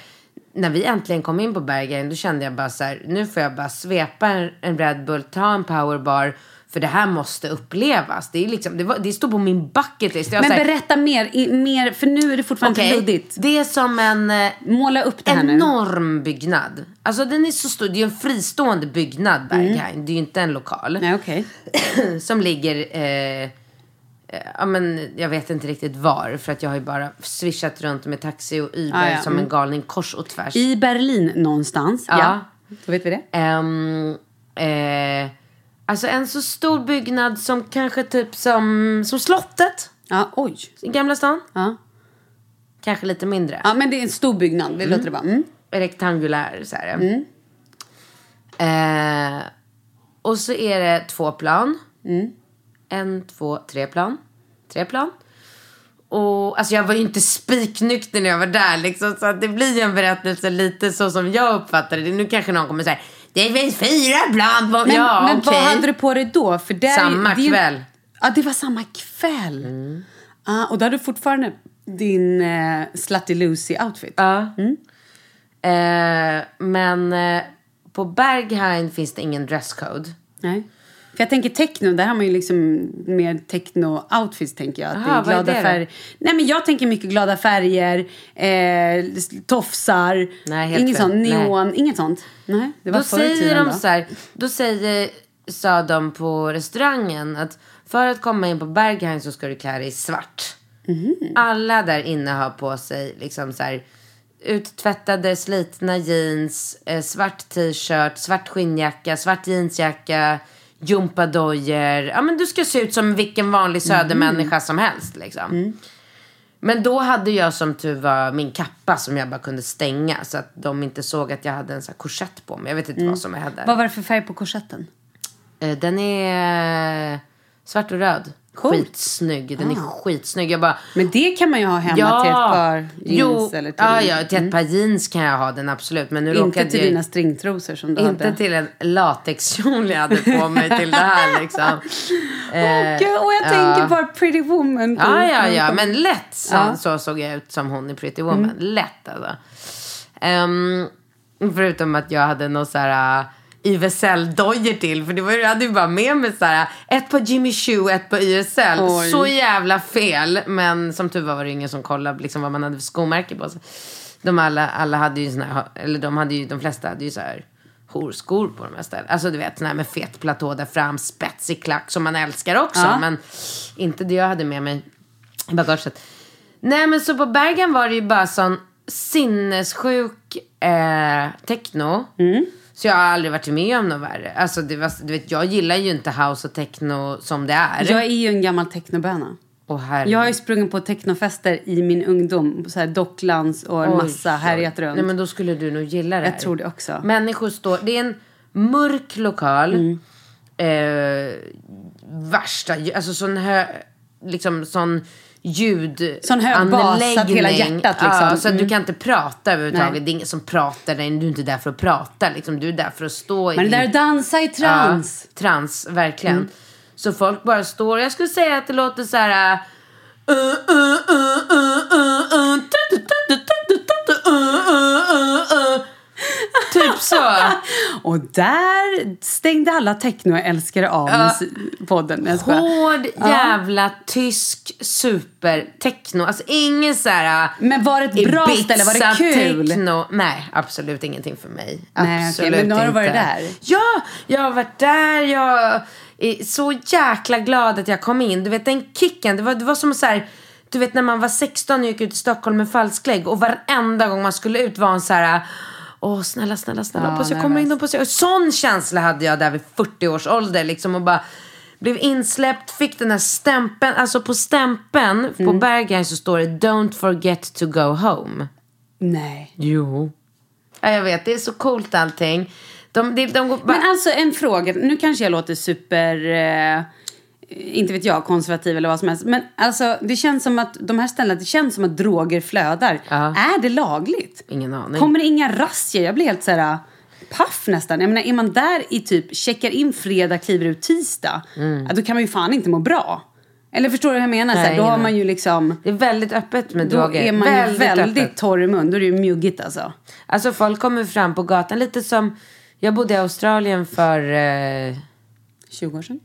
Speaker 3: När vi äntligen kom in på Bergen, då kände jag bara så här... Nu får jag bara svepa en, en Red Bull, ta en powerbar. För det här måste upplevas. Det, är liksom, det, var, det stod på min bucket list.
Speaker 2: Men
Speaker 3: här,
Speaker 2: berätta mer, i, mer, för nu är det fortfarande
Speaker 3: okej,
Speaker 2: luddigt.
Speaker 3: Det är som en... eh,
Speaker 2: Måla upp det här nu.
Speaker 3: enorm byggnad. Alltså den är så stor. Det är en fristående byggnad, Berghain. Det är ju inte en lokal.
Speaker 2: Nej, okej.
Speaker 3: Som ligger, eh, ja men jag vet inte riktigt var. För att jag har ju bara swishat runt med taxi och Uber
Speaker 2: Ah, ja.
Speaker 3: som
Speaker 2: Mm.
Speaker 3: en galning kors och tvärs.
Speaker 2: I Berlin någonstans.
Speaker 3: Ja.
Speaker 2: Ja. Då vet vi det.
Speaker 3: Ehm, eh, alltså en så stor byggnad som kanske typ som, som slottet
Speaker 2: Ja, oj.
Speaker 3: i Gamla stan.
Speaker 2: Ja.
Speaker 3: Kanske lite mindre.
Speaker 2: ja, men det är en stor byggnad. Det låter det bara. Mm.
Speaker 3: rektangulär så här. Eh, och så är det två plan. En, två, tre plan. Tre plan. Och alltså jag var ju inte spiknykter när jag var där liksom. Så att det blir ju en berättelse lite så som jag uppfattade det. Nu kanske någon kommer säga det finns fyra plan på...
Speaker 2: Men,
Speaker 3: ja,
Speaker 2: men
Speaker 3: okej.
Speaker 2: vad hade du på dig då? För där,
Speaker 3: Samma
Speaker 2: ju-
Speaker 3: kväll.
Speaker 2: Ja, det var samma kväll. Ah, och då hade du fortfarande din eh, Slutty Lucy-outfit.
Speaker 3: Ja. Eh, men eh, på Berghain finns det ingen dresscode.
Speaker 2: Nej. För jag tänker techno, där har man ju liksom mer techno-outfits tänker jag. Att
Speaker 3: Aha,
Speaker 2: det är
Speaker 3: det
Speaker 2: färger. Nej men jag tänker mycket glada färger, eh, tofsar,
Speaker 3: Nej,
Speaker 2: inget sånt, neon, inget sånt. Nej, det var
Speaker 3: Då säger de
Speaker 2: då.
Speaker 3: så här, då säger, sa de på restaurangen att för att komma in på Berghain så ska du klä dig i svart.
Speaker 2: Mhm.
Speaker 3: Alla där inne har på sig liksom så här uttvättade slitna jeans, eh, svart t-shirt, svart skinnjacka, svart jeansjacka, gympadojor. Ja men du ska se ut som vilken vanlig södermänniska som helst liksom. Men då hade jag som tur var min kappa som jag bara kunde stänga så att de inte såg att jag hade en sån korsett på mig. Jag vet inte vad som jag hade.
Speaker 2: Vad var det för färg på korsetten?
Speaker 3: Eh, Den är svart och röd.
Speaker 2: Coolt.
Speaker 3: Skitsnygg. Den är skitsnygg. Jag bara...
Speaker 2: Men det kan man ju ha hemma till ett par jeans
Speaker 3: jo,
Speaker 2: eller till,
Speaker 3: ja, ja, till ett par jeans kan jag ha den absolut. Men nu
Speaker 2: inte till
Speaker 3: jag,
Speaker 2: dina stringtrosor som du
Speaker 3: Inte
Speaker 2: hade.
Speaker 3: till en latexkjol jag hade på mig till det här liksom. Eh,
Speaker 2: Gud, och jag
Speaker 3: ja.
Speaker 2: tänker bara Pretty Woman.
Speaker 3: Ja, ja, ja, men lätt så,
Speaker 2: Ja.
Speaker 3: så såg jag ut som hon i Pretty Woman. Lätt alltså. Ehm, förutom att jag hade något så här, äh, YSL-dojor till. För det var, jag hade ju bara med mig så här, ett på Jimmy Choo, ett på YSL.
Speaker 2: Oj.
Speaker 3: Så jävla fel. Men som tur var var det ingen som kollade liksom, vad man hade för skomärke på sig. De alla, alla hade ju såna här, eller de hade ju, de flesta hade ju så här horskor på de här ställena. Alltså du vet, såna här med fet platå där fram, spetsig klack som man älskar också.
Speaker 2: Ja.
Speaker 3: Men inte det jag hade med mig i bagaget. Nej men så på Bergen var det ju bara sån sinnessjuk eh, techno. Så jag har aldrig varit med om något värre. Alltså det var, du vet, jag gillar ju inte house och techno som det är.
Speaker 2: Jag är ju en gammal technoböna.
Speaker 3: Herregud.
Speaker 2: Jag har ju sprungit på technofester i min ungdom. Så här Docklands och en
Speaker 3: Oj,
Speaker 2: massa härjat runt.
Speaker 3: Nej men då skulle du nog gilla det här.
Speaker 2: Jag tror det också.
Speaker 3: Människor står, det är en mörk lokal.
Speaker 2: Mm.
Speaker 3: Eh, värsta, alltså sån hö, liksom sån ljud
Speaker 2: Sån hög bas så att hela hjärtat liksom-
Speaker 3: Ja, så att du
Speaker 2: Mm.
Speaker 3: kan inte prata överhuvudtaget.
Speaker 2: Nej.
Speaker 3: Det är ingen som pratar inne. Du är inte där för att prata liksom. Du är där för att stå i
Speaker 2: Men det där att dansa i trans. Mm.
Speaker 3: Ja, trans, verkligen. Så folk bara står, jag skulle säga att det låter så här... uh, uh, uh, Typ så.
Speaker 2: Och där stängde alla technoälskare av mus- podden. Jag.
Speaker 3: Hård jävla tysk super-techno. Alltså ingen så här...
Speaker 2: Men var det ett bra ställe? Var det kul?
Speaker 3: Techno. Nej, absolut ingenting för mig.
Speaker 2: Nej,
Speaker 3: absolut
Speaker 2: men nu har du varit där?
Speaker 3: Ja, jag har varit där. Jag är så jäkla glad att jag kom in. Du vet den kicken, det var, det var som så här... Du vet när man var 16 och gick ut i Stockholm med falsklägg och varenda gång man skulle ut var en så här... Åh, snälla, snälla, snälla.
Speaker 2: Ja,
Speaker 3: hoppas jag kommer in.
Speaker 2: nervös.
Speaker 3: Hoppas jag... Sån känsla hade jag där vid 40 års ålder. Liksom, och bara blev insläppt, fick den här stämpeln. Alltså på stämpeln på
Speaker 2: Mm.
Speaker 3: Berghain så står det Don't forget to go home.
Speaker 2: Nej.
Speaker 3: Jo. Ja, jag vet, det är så coolt allting. De, de, de går bara...
Speaker 2: Men alltså en fråga. Nu kanske jag låter super... Eh, inte vet jag, konservativ eller vad som helst. Men alltså det känns som att de här ställena, det känns som att droger flödar.
Speaker 3: Ja.
Speaker 2: Är det lagligt?
Speaker 3: Ingen aning.
Speaker 2: Kommer det inga razzior? Jag blir helt så här paff nästan. Jag menar, är man där i typ, checkar in fredag, kliver ut tisdag. Ja, då kan man ju fan inte må bra. Eller förstår du vad jag menar? Så här,
Speaker 3: Nej,
Speaker 2: då har man ju liksom...
Speaker 3: Det är väldigt öppet med
Speaker 2: Då
Speaker 3: droger.
Speaker 2: är man ju väldigt
Speaker 3: öppet.
Speaker 2: torr i mun. Då är det ju mjuggigt alltså.
Speaker 3: Alltså folk kommer fram på gatan lite som... Jag bodde i Australien för... Eh...
Speaker 2: 20 år sedan.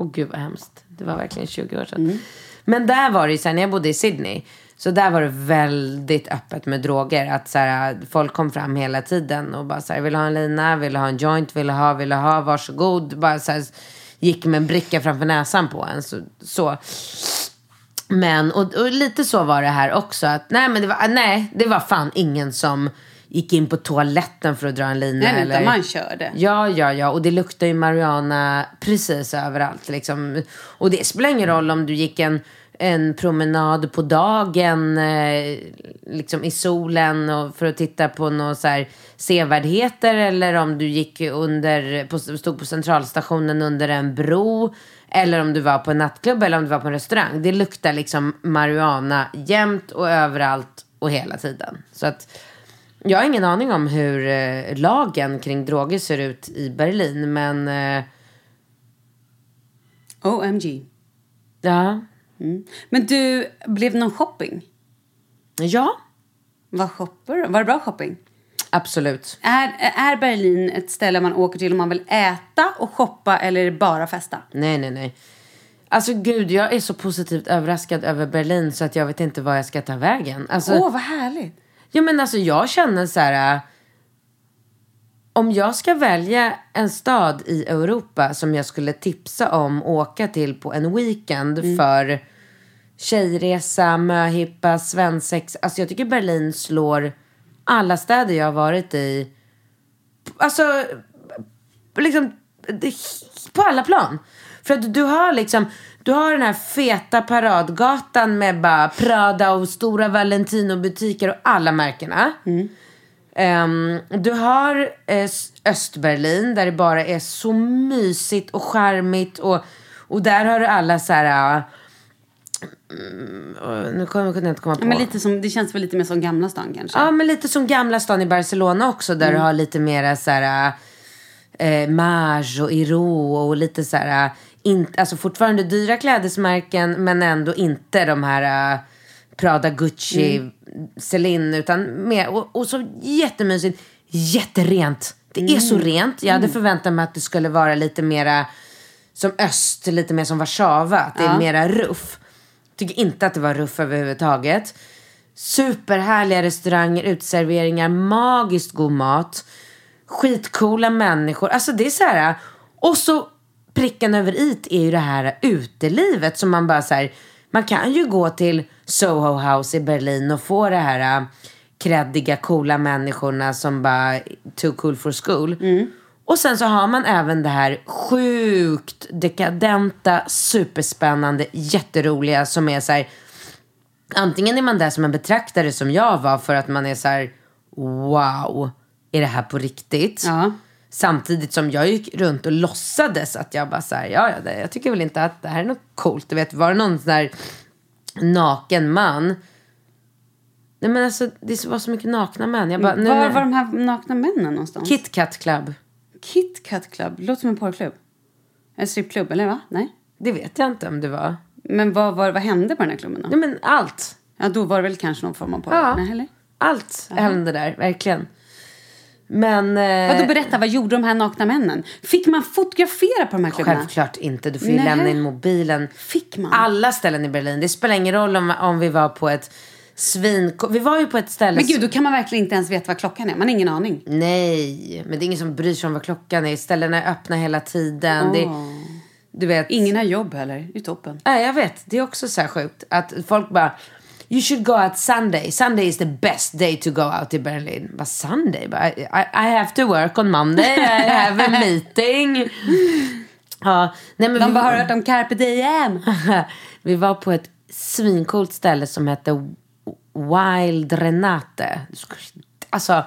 Speaker 3: Åh gud vad hemskt. Det var verkligen 20 år sedan. Men där var det ju så här, när jag bodde i Sydney. Så där var det väldigt öppet med droger. Att så här, folk kom fram hela tiden och bara så här, vill ha en lina, vill du ha en joint, vill du ha, vill du ha, varsågod. Bara så här, gick med en bricka framför näsan på en. Så, så. Men, och, och lite så var det här också. Att, nej, men det var, nej, det var fan ingen som gick in på toaletten för att dra en lina.
Speaker 2: Nej,
Speaker 3: eller...
Speaker 2: utan man körde.
Speaker 3: Ja, ja, ja. Och det luktar ju marijuana precis överallt. Liksom. Och det spelar ingen roll om du gick en, en promenad på dagen eh, liksom i solen och för att titta på några så sevärdheter eller om du gick under, på, stod på centralstationen under en bro eller om du var på en nattklubb eller om du var på en restaurang. Det luktar liksom marijuana jämt och överallt och hela tiden. Så att jag har ingen aning om hur eh, lagen kring droger ser ut i Berlin, men eh,
Speaker 2: OMG.
Speaker 3: ja.
Speaker 2: Mm. Men du, blev det någon shopping?
Speaker 3: Ja,
Speaker 2: Vad shoppar? Var det bra shopping?
Speaker 3: absolut.
Speaker 2: Är, är Berlin ett ställe man åker till om man vill äta och shoppa eller bara festa?
Speaker 3: Nej, nej, nej. Alltså gud, jag är så positivt överraskad över Berlin så att jag vet inte var jag ska ta vägen. Alltså,
Speaker 2: Åh, vad härligt!
Speaker 3: Ja men alltså jag känner så här. äh, Om jag ska välja en stad i Europa som jag skulle tipsa om åka till på en weekend för tjejresa, möhippa, svensex. Alltså jag tycker Berlin slår alla städer jag har varit i. Alltså liksom på alla plan. För att du har liksom, du har den här feta paradgatan med bara Prada och stora Valentino-butiker och alla märkena. Ehm, du har eh, Östberlin där det bara är så mysigt och charmigt och, och där har du alla så här... mm, äh, nu kommer jag inte komma på.
Speaker 2: Men lite som, det känns väl lite mer som Gamla stan kanske?
Speaker 3: Ja, men lite som gamla stan i Barcelona också. Där du har lite mera så här... Eh, Mage och Iro och lite så här... In, alltså fortfarande dyra klädesmärken men ändå inte de här... eh, Prada, Gucci, Celine. Utan mer, och, och så jättemysigt. Jätterent. Det är så rent. Jag hade förväntat mig att det skulle vara lite mera som öst, lite mer som Warszawa. Att det är mera ruff. Tycker inte att det var ruff överhuvudtaget. Superhärliga restauranger, uteserveringar, magiskt god mat. Skitcoola människor. Alltså det är så här. Och så pricken över it är ju det här utelivet som man bara så här. Man kan ju gå till Soho House i Berlin och få det här äh, kreddiga, coola människorna som bara too cool for school. Och sen så har man även det här sjukt dekadenta, superspännande, jätteroliga som är så här. Antingen är man där som en betraktare som jag var för att man är så här wow, är det här på riktigt?
Speaker 2: Ja.
Speaker 3: Samtidigt som jag gick runt och låtsades att jag bara så här, ja, ja, jag tycker väl inte att det här är något coolt. Du vet, var det någon sån där naken man? Nej men alltså, det var så mycket nakna män. Jag bara, nu,
Speaker 2: Var var de här nakna männen någonstans?
Speaker 3: Kit Kat Club.
Speaker 2: Kit Kat Club. Låter som en porrklubb. En strippklubb, eller va? Nej.
Speaker 3: Det vet jag inte om det var.
Speaker 2: Men vad, vad, vad hände på den här klubben då?
Speaker 3: Nej men allt.
Speaker 2: Ja, då var det väl kanske någon form av porr?
Speaker 3: Ja.
Speaker 2: Nej, eller?
Speaker 3: Allt hände där, verkligen. Men... Eh,
Speaker 2: Vadå, berätta, vad gjorde de här nakna männen? Fick man fotografera på de här klubbarna?
Speaker 3: Självklart inte. Du får ju
Speaker 2: Nej.
Speaker 3: lämna in mobilen.
Speaker 2: Fick man?
Speaker 3: Alla ställen i Berlin. Det spelar ingen roll om, om vi var på ett svin... Vi var ju på ett ställe...
Speaker 2: Men gud, då kan man verkligen inte ens veta vad klockan är. Man har ingen aning.
Speaker 3: Nej, men det är ingen som bryr sig om vad klockan är. Ställena är öppna hela tiden. Det, du vet.
Speaker 2: Ingen har jobb heller. Det är toppen.
Speaker 3: Nej, jag vet. Det är också så här sjukt. Att folk bara... You should go out Sunday. Sunday is the best day to go out i Berlin. Bara Sunday? Bara, I, I have to work on Monday. I have a meeting. Ja, nej men
Speaker 2: De
Speaker 3: vi,
Speaker 2: bara har hört om carpe diem.
Speaker 3: vi var på ett svincoolt ställe som hette Wild Renate. Alltså,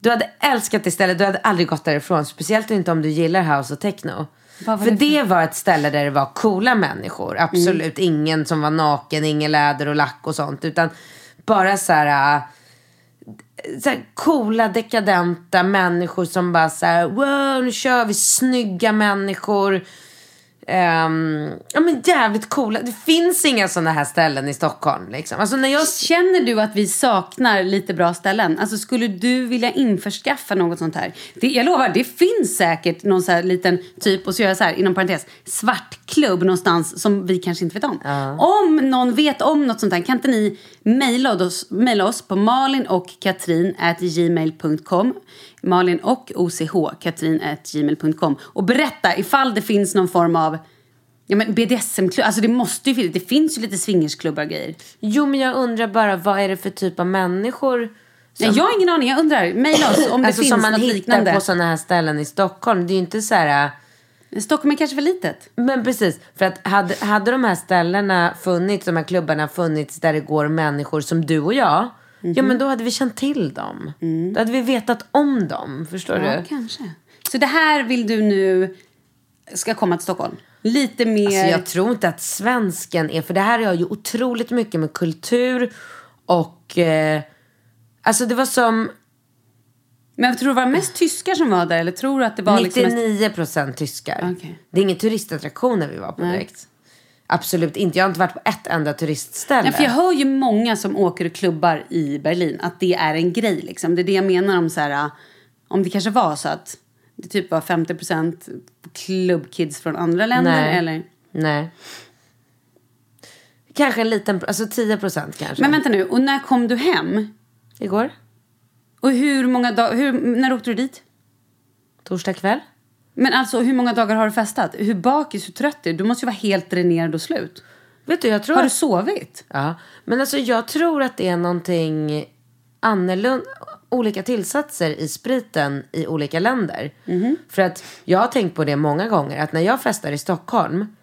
Speaker 3: du hade älskat det stället. Du hade aldrig gått därifrån. Speciellt inte om du gillar house och techno. För
Speaker 2: det
Speaker 3: det var ett ställe där det var coola människor. Absolut. Ingen som var naken, ingen läder och lack och sånt. Utan bara så här... äh, Så här coola, dekadenta människor som bara så här, wow, nu kör vi. Snygga människor. Ehm, ja men jävligt coola. Det finns inga sådana här ställen i Stockholm. Liksom. Alltså när jag...
Speaker 2: Känner du att vi saknar lite bra ställen? Alltså skulle du vilja införskaffa något sånt här? Det, jag lovar, det finns säkert någon så här liten typ, och så gör jag så här inom parentes, svartklubb någonstans som vi kanske inte vet om. Om någon vet om något sånt här, kan inte ni mejla oss, mejla oss på malin Malin och OCH, katrin at gmail.com och berätta ifall det finns någon form av Ja men BDSM-klubb, alltså det måste ju finnas, det finns ju lite swingersklubbar och grejer.
Speaker 3: Jo men jag undrar bara, vad är det för typ av människor?
Speaker 2: Nej, jag har ingen aning, jag undrar. Mejla oss om det
Speaker 3: alltså
Speaker 2: finns
Speaker 3: som man
Speaker 2: något
Speaker 3: hittar
Speaker 2: liknande.
Speaker 3: på sådana här ställen i Stockholm. Det är ju inte så här... äh,
Speaker 2: Stockholm är kanske för litet.
Speaker 3: Men precis, för att hade, hade de här ställena funnits, de här klubbarna funnits där det går människor som du och jag. Ja men då hade vi känt till dem. Då hade vi vetat om dem. Förstår
Speaker 2: Ja,
Speaker 3: du?
Speaker 2: kanske. Så det här vill du nu ska komma till Stockholm? Lite mer...
Speaker 3: Alltså jag tror inte att svensken är, för det här har ju otroligt mycket med kultur och... Eh, alltså det var som
Speaker 2: Men tror du det var mest tyskar som var där? Eller tror att det var liksom... mest-
Speaker 3: 99 procent tyskar.
Speaker 2: Okej.
Speaker 3: Det är ingen turistattraktioner vi var på direkt. Absolut inte. Jag har inte varit på ett enda turistställe.
Speaker 2: Ja, för jag hör ju många som åker och klubbar i Berlin att det är en grej. Liksom. Det är det jag menar om så här, om det kanske var så att det typ var 50% klubbkids från andra länder.
Speaker 3: Nej.
Speaker 2: Eller?
Speaker 3: Nej. Kanske en liten, alltså 10 procent kanske.
Speaker 2: Men vänta nu, och när kom du hem?
Speaker 3: Igår,
Speaker 2: Och hur många dagar, när åkte du dit?
Speaker 3: torsdag kväll.
Speaker 2: Men alltså hur många dagar har du festat? Hur bakis, hur trött är du? Du måste ju vara helt dränerad och slut.
Speaker 3: Vet du, jag tror
Speaker 2: Har du
Speaker 3: att,
Speaker 2: sovit?
Speaker 3: ja, men alltså jag tror att det är någonting annorlunda, olika tillsatser i spriten i olika länder.
Speaker 2: Mhm.
Speaker 3: För att jag har tänkt på det många gånger, att när jag festar i Stockholm,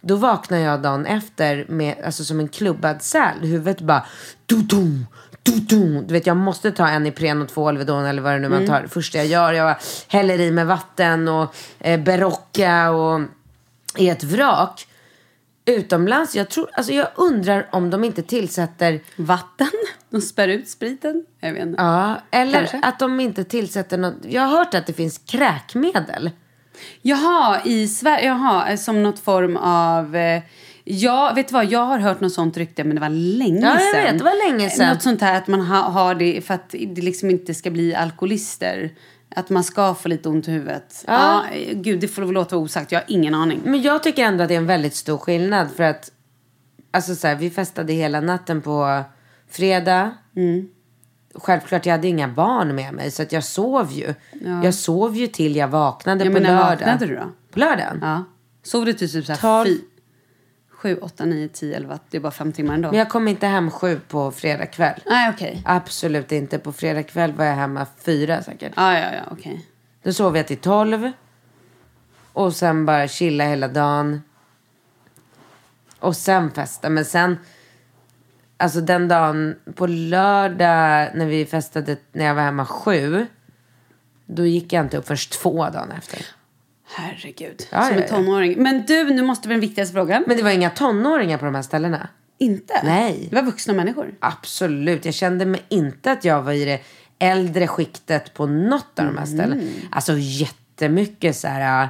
Speaker 3: då vaknar jag dagen efter med, alltså som en klubbad säl. Huvudet bara, dudum, dudum. Du vet, jag måste ta en Ipren och två Alvedon eller vad det nu man tar. Det första jag gör, jag häller i med vatten och eh, Berocca och är ett vrak. Utomlands, jag tror, alltså jag undrar om de inte tillsätter
Speaker 2: Vatten? De spär ut spriten? Jag vet inte.
Speaker 3: Ja, eller
Speaker 2: Kanske.
Speaker 3: att de inte tillsätter något. Jag har hört att det finns kräkmedel.
Speaker 2: Jaha, i Sverige, jaha, som något form av... Eh, ja, vet du vad, jag har hört något sånt rykte men det var länge
Speaker 3: Ja, jag
Speaker 2: sedan.
Speaker 3: vet, det var länge sedan.
Speaker 2: Något sånt här att man ha, har det för att det liksom inte ska bli alkoholister. Att man ska få lite ont i huvudet. Ja. gud, det får väl låta osagt. Jag har ingen aning.
Speaker 3: Men jag tycker ändå att det är en väldigt stor skillnad. För att alltså så här, vi festade hela natten på fredag. Självklart, jag hade inga barn med mig. Så att jag sov ju. Jag sov ju till jag vaknade
Speaker 2: Ja,
Speaker 3: på
Speaker 2: men när
Speaker 3: lördag.
Speaker 2: vaknade du då?
Speaker 3: På lördagen?
Speaker 2: Ja. Sov du till typ fy, sju, åtta, nio, tio, elva? Det är bara fem timmar ändå.
Speaker 3: Men jag kom inte hem sju på fredag kväll.
Speaker 2: Nej, okej.
Speaker 3: Absolut inte. På fredag kväll var jag hemma fyra säkert.
Speaker 2: Ja, ja, ja, okej.
Speaker 3: Då sov jag till tolv. Och sen bara chilla hela dagen. Och sen festa. Men sen, alltså den dagen på lördag när vi festade, när jag var hemma sju. Då gick jag inte upp först två dagen efter.
Speaker 2: Herregud.
Speaker 3: Ja,
Speaker 2: som en tonåring. Men du, nu måste vi den viktigaste frågan.
Speaker 3: Men det var inga tonåringar på de här ställena.
Speaker 2: Inte?
Speaker 3: Nej.
Speaker 2: Det var vuxna människor.
Speaker 3: Absolut. Jag kände mig inte att jag var i det äldre skiktet på något av de här ställena. Alltså jättemycket så här äh,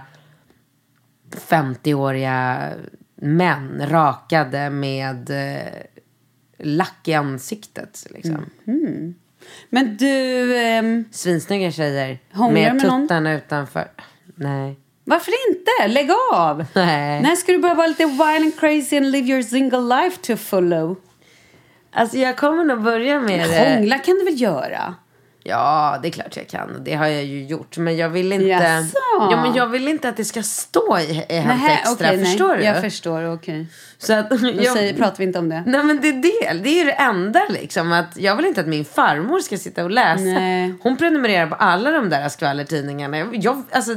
Speaker 3: 50-åriga män rakade med eh, lack i ansiktet. Liksom.
Speaker 2: Men du, ehm,
Speaker 3: Svinsnygga tjejer med
Speaker 2: med
Speaker 3: tuttarna utanför. Nej.
Speaker 2: Varför inte? Lägg av!
Speaker 3: Nej.
Speaker 2: När ska du börja vara lite wild and crazy and live your single life to follow?
Speaker 3: Alltså jag kommer nog börja med det.
Speaker 2: Hångla kan du väl göra?
Speaker 3: Ja, det är klart jag kan. Det har jag ju gjort. Men jag vill inte...
Speaker 2: Jaså?
Speaker 3: Ja, men jag vill inte att det ska stå i, i Hämta Extra.
Speaker 2: nej.
Speaker 3: förstår du?
Speaker 2: Jag förstår, okej.
Speaker 3: Så att,
Speaker 2: Då
Speaker 3: jag,
Speaker 2: säger, pratar vi inte om det.
Speaker 3: Nej men det är det. Det är det enda liksom. Att jag vill inte att min farmor ska sitta och läsa.
Speaker 2: Nej.
Speaker 3: Hon prenumererar på alla de där skvallertidningarna. Jag, jag, alltså,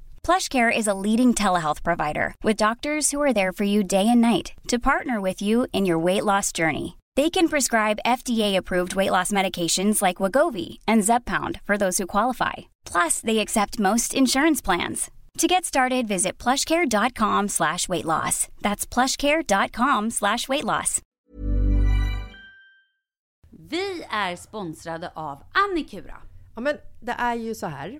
Speaker 4: PlushCare is a leading telehealth provider with doctors who are there for you day and night to partner with you in your weight loss journey. They can prescribe FDA-approved weight loss medications like Wagovi and Zepbound for those who qualify. Plus, they accept most insurance plans. To get started, visit plushcare.com slash weight loss. That's plushcare.com slash weight loss.
Speaker 2: Vi är sponsrade av Annikura.
Speaker 1: Ja, men det är ju så här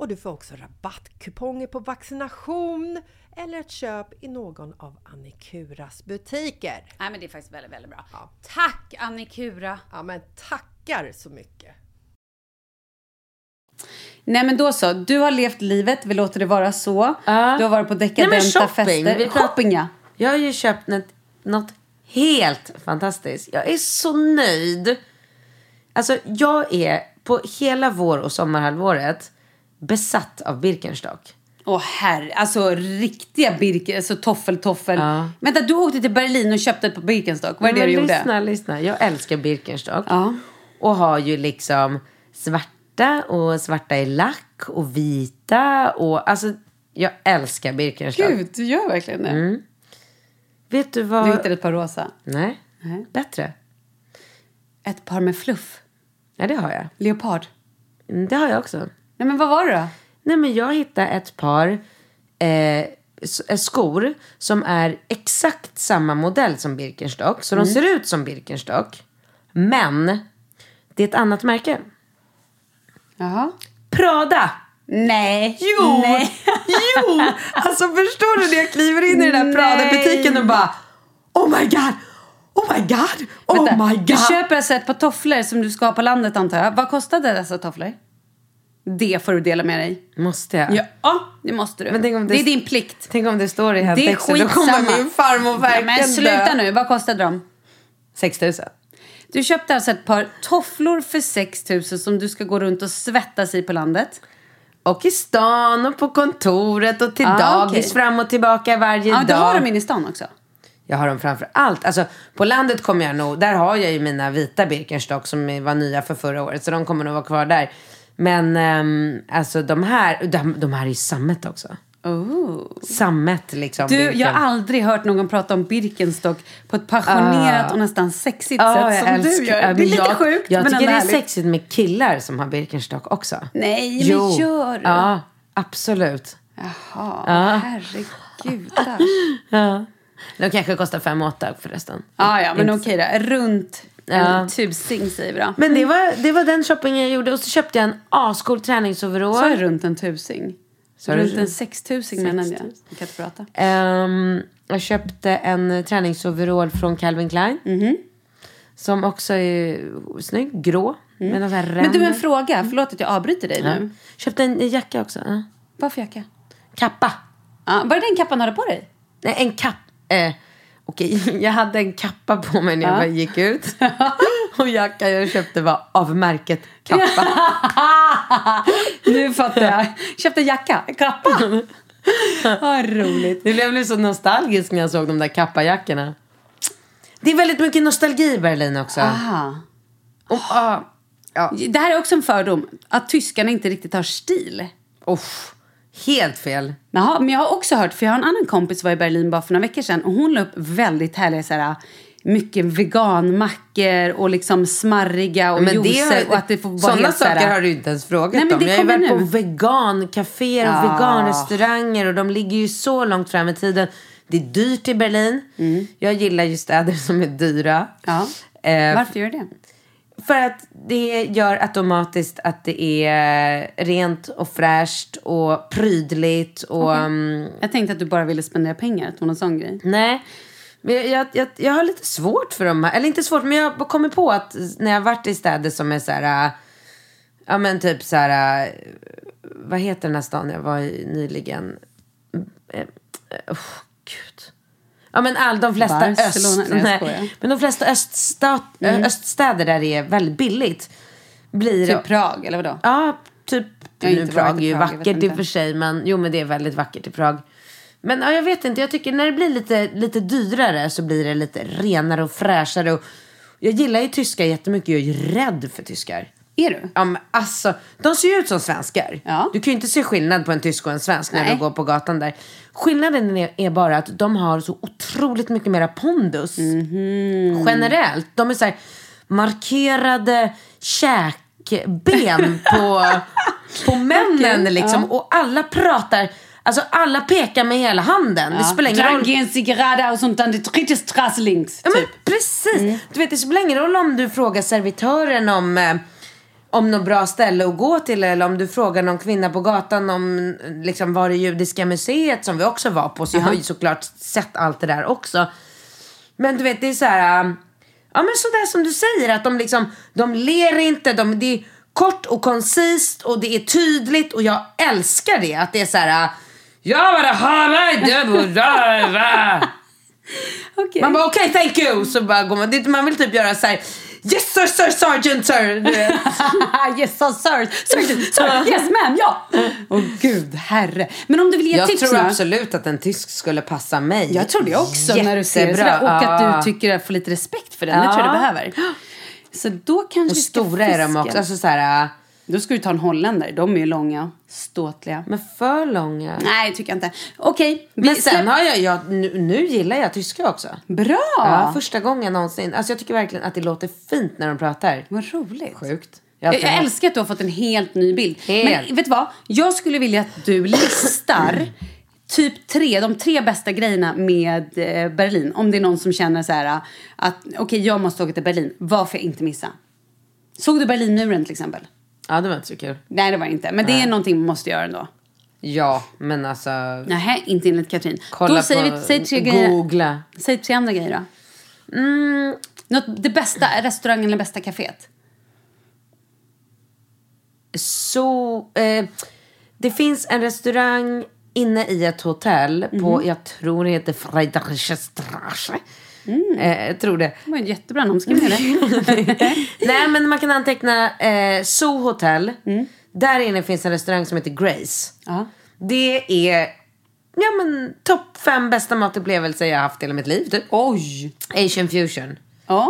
Speaker 1: och du får också rabattkuponger på vaccination eller ett köp i någon av Annikuras butiker.
Speaker 2: Nej, men det är faktiskt väldigt, väldigt bra. Tack Annikura!
Speaker 1: Ja, men tackar så mycket!
Speaker 2: Nej men då så, du har levt livet, vi låter det vara så.
Speaker 3: Ja.
Speaker 2: Du har varit på
Speaker 3: Nej,
Speaker 2: dekadenta
Speaker 3: men shopping.
Speaker 2: fester.
Speaker 3: Vi
Speaker 2: Shopping ja.
Speaker 3: Jag har ju köpt något, något helt fantastiskt. Jag är så nöjd. Alltså jag är på hela vår och sommarhalvåret besatt av Birkenstock.
Speaker 2: Åh herre, alltså riktiga Birken, alltså toffel, toffel.
Speaker 3: Ja.
Speaker 2: Vänta, du åkte till Berlin och köpte ett par Birkenstock, vad är det du gjorde?
Speaker 3: lyssna, lyssna. Jag älskar Birkenstock.
Speaker 2: Ja.
Speaker 3: Och har ju liksom svarta och svarta i lack och vita och alltså jag älskar Birkenstock.
Speaker 2: Gud, du gör verkligen det.
Speaker 3: Vet du vad?
Speaker 2: Du hittade ett par rosa.
Speaker 3: Nej,
Speaker 2: Nej.
Speaker 3: bättre.
Speaker 2: Ett par med fluff.
Speaker 3: Ja, det har jag.
Speaker 2: Leopard.
Speaker 3: Mm, Det har jag också.
Speaker 2: Nej men vad var det då?
Speaker 3: Nej, men jag hittade ett par eh, eh, skor som är exakt samma modell som Birkenstock. Så de ser ut som Birkenstock. Men det är ett annat märke.
Speaker 2: Jaha.
Speaker 3: Prada!
Speaker 2: Nej.
Speaker 3: Jo!
Speaker 2: Nej.
Speaker 3: Jo! Alltså förstår du när jag kliver in i den där. Prada-butiken och bara Oh my god! Oh my god! Oh
Speaker 2: Vänta,
Speaker 3: my
Speaker 2: Du
Speaker 3: god!
Speaker 2: köper alltså ett par tofflor som du ska ha på landet antar jag. Vad kostade dessa tofflor? Det får du dela med dig.
Speaker 3: Måste jag?
Speaker 2: Ja, det måste du.
Speaker 3: Det-
Speaker 2: det är din plikt.
Speaker 3: Tänk om det står i hemtexten. Då kommer min farmor verkligen
Speaker 2: Men sluta
Speaker 3: dö.
Speaker 2: nu, vad kostade de?
Speaker 3: 6 000.
Speaker 2: Du köpte alltså ett par tofflor för 6 000 som du ska gå runt och svettas i på landet.
Speaker 3: Och i stan och på kontoret och till
Speaker 2: Ah,
Speaker 3: dagis
Speaker 2: okej.
Speaker 3: fram och tillbaka varje
Speaker 2: Ja, du
Speaker 3: dag.
Speaker 2: har dem inne i stan också.
Speaker 3: Jag har dem framför allt. Alltså, på landet kommer jag nog, där har jag ju mina vita Birkenstock som var nya för förra året. Så de kommer nog vara kvar där. Men ehm, alltså de här, de, de här är ju sammet också.
Speaker 2: Oh.
Speaker 3: Sammet liksom.
Speaker 2: Du,
Speaker 3: Birken.
Speaker 2: jag har aldrig hört någon prata om Birkenstock på ett passionerat och nästan sexigt
Speaker 3: Ja,
Speaker 2: sätt som
Speaker 3: älskar-
Speaker 2: du gör.
Speaker 3: ja,
Speaker 2: Det är lite
Speaker 3: jag,
Speaker 2: sjukt,
Speaker 3: Jag
Speaker 2: men
Speaker 3: tycker det är
Speaker 2: härligt.
Speaker 3: sexigt med killar som har Birkenstock också.
Speaker 2: Nej, men gör du?
Speaker 3: Ja, absolut.
Speaker 2: Jaha, herregud.
Speaker 3: Ja. De kanske kostar 5 8 förresten.
Speaker 2: Ja, ja, men okej då. Runt en
Speaker 3: Ja.
Speaker 2: tusing säger vi då.
Speaker 3: Men det var, det var den shoppingen jag gjorde. Och så köpte jag en ascool träningsoverall.
Speaker 2: Så runt en tusing.
Speaker 3: Så
Speaker 2: runt en sextusing menade jag. Jag kan inte prata.
Speaker 3: Ehm, jag köpte en träningsoverall från Calvin Klein.
Speaker 2: Mhm.
Speaker 3: Som också är snygg, grå. Med någon sån här
Speaker 2: Mm. Men du, en fråga. Förlåt att jag avbryter dig
Speaker 3: Ja.
Speaker 2: nu.
Speaker 3: Köpte en jacka också. Ja.
Speaker 2: Vad för jacka?
Speaker 3: Kappa.
Speaker 2: Ja, var det den kappan du hade på dig?
Speaker 3: Nej, en kapp. Eh, Okej, jag hade en kappa på mig när jag gick ut. och jackan jag köpte var av märket Kappa.
Speaker 2: nu fattar jag. Köpte jacka. Kappa. Vad roligt.
Speaker 3: Det blev så nostalgiskt när jag såg de där kappajackorna. Det är väldigt mycket nostalgi i Berlin också.
Speaker 2: Aha.
Speaker 3: Och, ah, ja.
Speaker 2: Det här är också en fördom. Att tyskarna inte riktigt har stil.
Speaker 3: Uff, helt fel.
Speaker 2: Jaha, men jag har också hört, för jag har en annan kompis som var i Berlin bara för några veckor sedan och hon la upp väldigt härliga så här, mycket veganmackor och liksom smarriga och juicer och att det får vara
Speaker 3: sådana saker har du inte ens frågat
Speaker 2: Nej, men
Speaker 3: om.
Speaker 2: det
Speaker 3: Jag har varit på
Speaker 2: nu.
Speaker 3: vegankaféer och
Speaker 2: Ja.
Speaker 3: veganrestauranger och de ligger ju så långt fram i tiden. Det är dyrt i Berlin. Jag gillar ju städer som är dyra.
Speaker 2: Ja.
Speaker 3: Eh,
Speaker 2: Varför gör det?
Speaker 3: För att det gör automatiskt att det är rent och fräscht och prydligt och... mm,
Speaker 2: Jag tänkte att du bara ville spendera pengar, att det var någon sån grej.
Speaker 3: nej. Men jag, jag, jag, har lite svårt för de här, eller inte svårt, men jag kommit på att när jag har varit i städer som är så här, äh, ja men typ så här, äh, vad heter den här stan jag var i nyligen? Oh, gud. Ja men all, de flesta
Speaker 2: Barcelona?
Speaker 3: öst,
Speaker 2: Nej,
Speaker 3: men de flesta öststat,
Speaker 2: Mm.
Speaker 3: öststäder där det är väldigt billigt blir
Speaker 2: Typ Prag, eller vadå?
Speaker 3: Ja, typ. Nu Prag är ju
Speaker 2: Prag,
Speaker 3: vackert i och för sig. Men jo, men det är väldigt vackert i Prag. Men ja, jag vet inte, jag tycker när det blir lite, lite dyrare så blir det lite renare och fräschare. Och jag gillar ju tyskar jättemycket, jag är ju rädd för tyskar.
Speaker 2: Är du?
Speaker 3: Ja, men alltså, de ser ju ut som svenskar.
Speaker 2: Ja.
Speaker 3: Du kan ju inte se skillnad på en tysk och en svensk när
Speaker 2: Nej.
Speaker 3: du går på gatan där. Skillnaden är, är bara att de har så otroligt mycket mera pondus.
Speaker 2: Mhm.
Speaker 3: Generellt. De är så här markerade käkben på, på männen liksom. Och alla pratar, alltså alla pekar med hela handen. Det spelar ingen roll.
Speaker 2: Dann gehen Sie geradeaus und dann die dritte Straße links.
Speaker 3: Ja, men
Speaker 2: Typ.
Speaker 3: precis. Du vet, det spelar ingen roll om du frågar servitören om, eh, om något bra ställe att gå till eller om du frågar någon kvinna på gatan om liksom, var det judiska museet som vi också var på. Så jag har ju såklart sett allt det där också. Men du vet, det är så här... eh, Ja, men sådär som du säger, att de liksom, de ler inte, de, det är kort och koncist och det är tydligt och jag älskar det. Att det är så här... eh, Ja, vad det har mig, det borde vara."
Speaker 2: Okej.
Speaker 3: Man bara okej, thank you. Så bara går man dit. Man vill typ göra så här. Yes sir, sir, sergeant sir.
Speaker 2: Yes, sir, sir, sir, sir, yes ma'am, ja. Åh gud, herre. Men om du vill ge
Speaker 3: Jag
Speaker 2: tips
Speaker 3: tror
Speaker 2: nu.
Speaker 3: absolut att en tysk skulle passa mig.
Speaker 2: Jag tror det också när du ser det
Speaker 3: Jättebra.
Speaker 2: sådär. Och att
Speaker 3: Ja.
Speaker 2: du tycker att få lite respekt för den. Det tror jag du
Speaker 3: Ja.
Speaker 2: behöver. Så då kanske
Speaker 3: Och
Speaker 2: vi ska
Speaker 3: stora är de också. Alltså så här, äh,
Speaker 2: Då ska du ta en holländare. De är ju långa, ståtliga.
Speaker 3: men för långa.
Speaker 2: Nej, tycker jag inte. Okej, vi
Speaker 3: Men sen
Speaker 2: släpp-
Speaker 3: har jag, jag nu, nu gillar jag tyska också.
Speaker 2: Bra!
Speaker 3: Ja, första gången någonsin. Alltså jag tycker verkligen att det låter fint när de pratar.
Speaker 2: Vad roligt.
Speaker 3: Sjukt.
Speaker 2: Jag,
Speaker 3: Jag,
Speaker 2: jag älskar att du har fått en helt ny bild.
Speaker 3: Helt.
Speaker 2: Men vet du vad? Jag skulle vilja att du listar typ tre, de tre bästa grejerna med eh, Berlin. Om det är någon som känner så här att okej, jag måste åka till Berlin. Vad får jag inte missa? Såg du Berlinmuren till exempel?
Speaker 3: Ja, det var inte så kul.
Speaker 2: Nej, det var det inte. Men det är någonting man måste göra ändå.
Speaker 3: Ja, men alltså.
Speaker 2: Nej, inte enligt Katrin.
Speaker 3: Kolla
Speaker 2: då säger
Speaker 3: på,
Speaker 2: vi säg tre grejer.
Speaker 3: Googla.
Speaker 2: Säg tre andra grejer då.
Speaker 3: Mm,
Speaker 2: Något, det bästa restaurangen eller bästa kaféet?
Speaker 3: Så, eh, det finns en restaurang inne i ett hotell på, jag tror det heter Friedrichstrasse. Eh, jag tror det.
Speaker 2: Det var en jättebra namn. Skriv ner det.
Speaker 3: Nej, men man kan anteckna eh, Zoo Hotel. Där inne finns en restaurang som heter Grace.
Speaker 2: Ja.
Speaker 3: Det är ja, men topp fem bästa matupplevelser jag har haft i hela mitt liv. Typ.
Speaker 2: Oj!
Speaker 3: Asian fusion.
Speaker 2: Ah.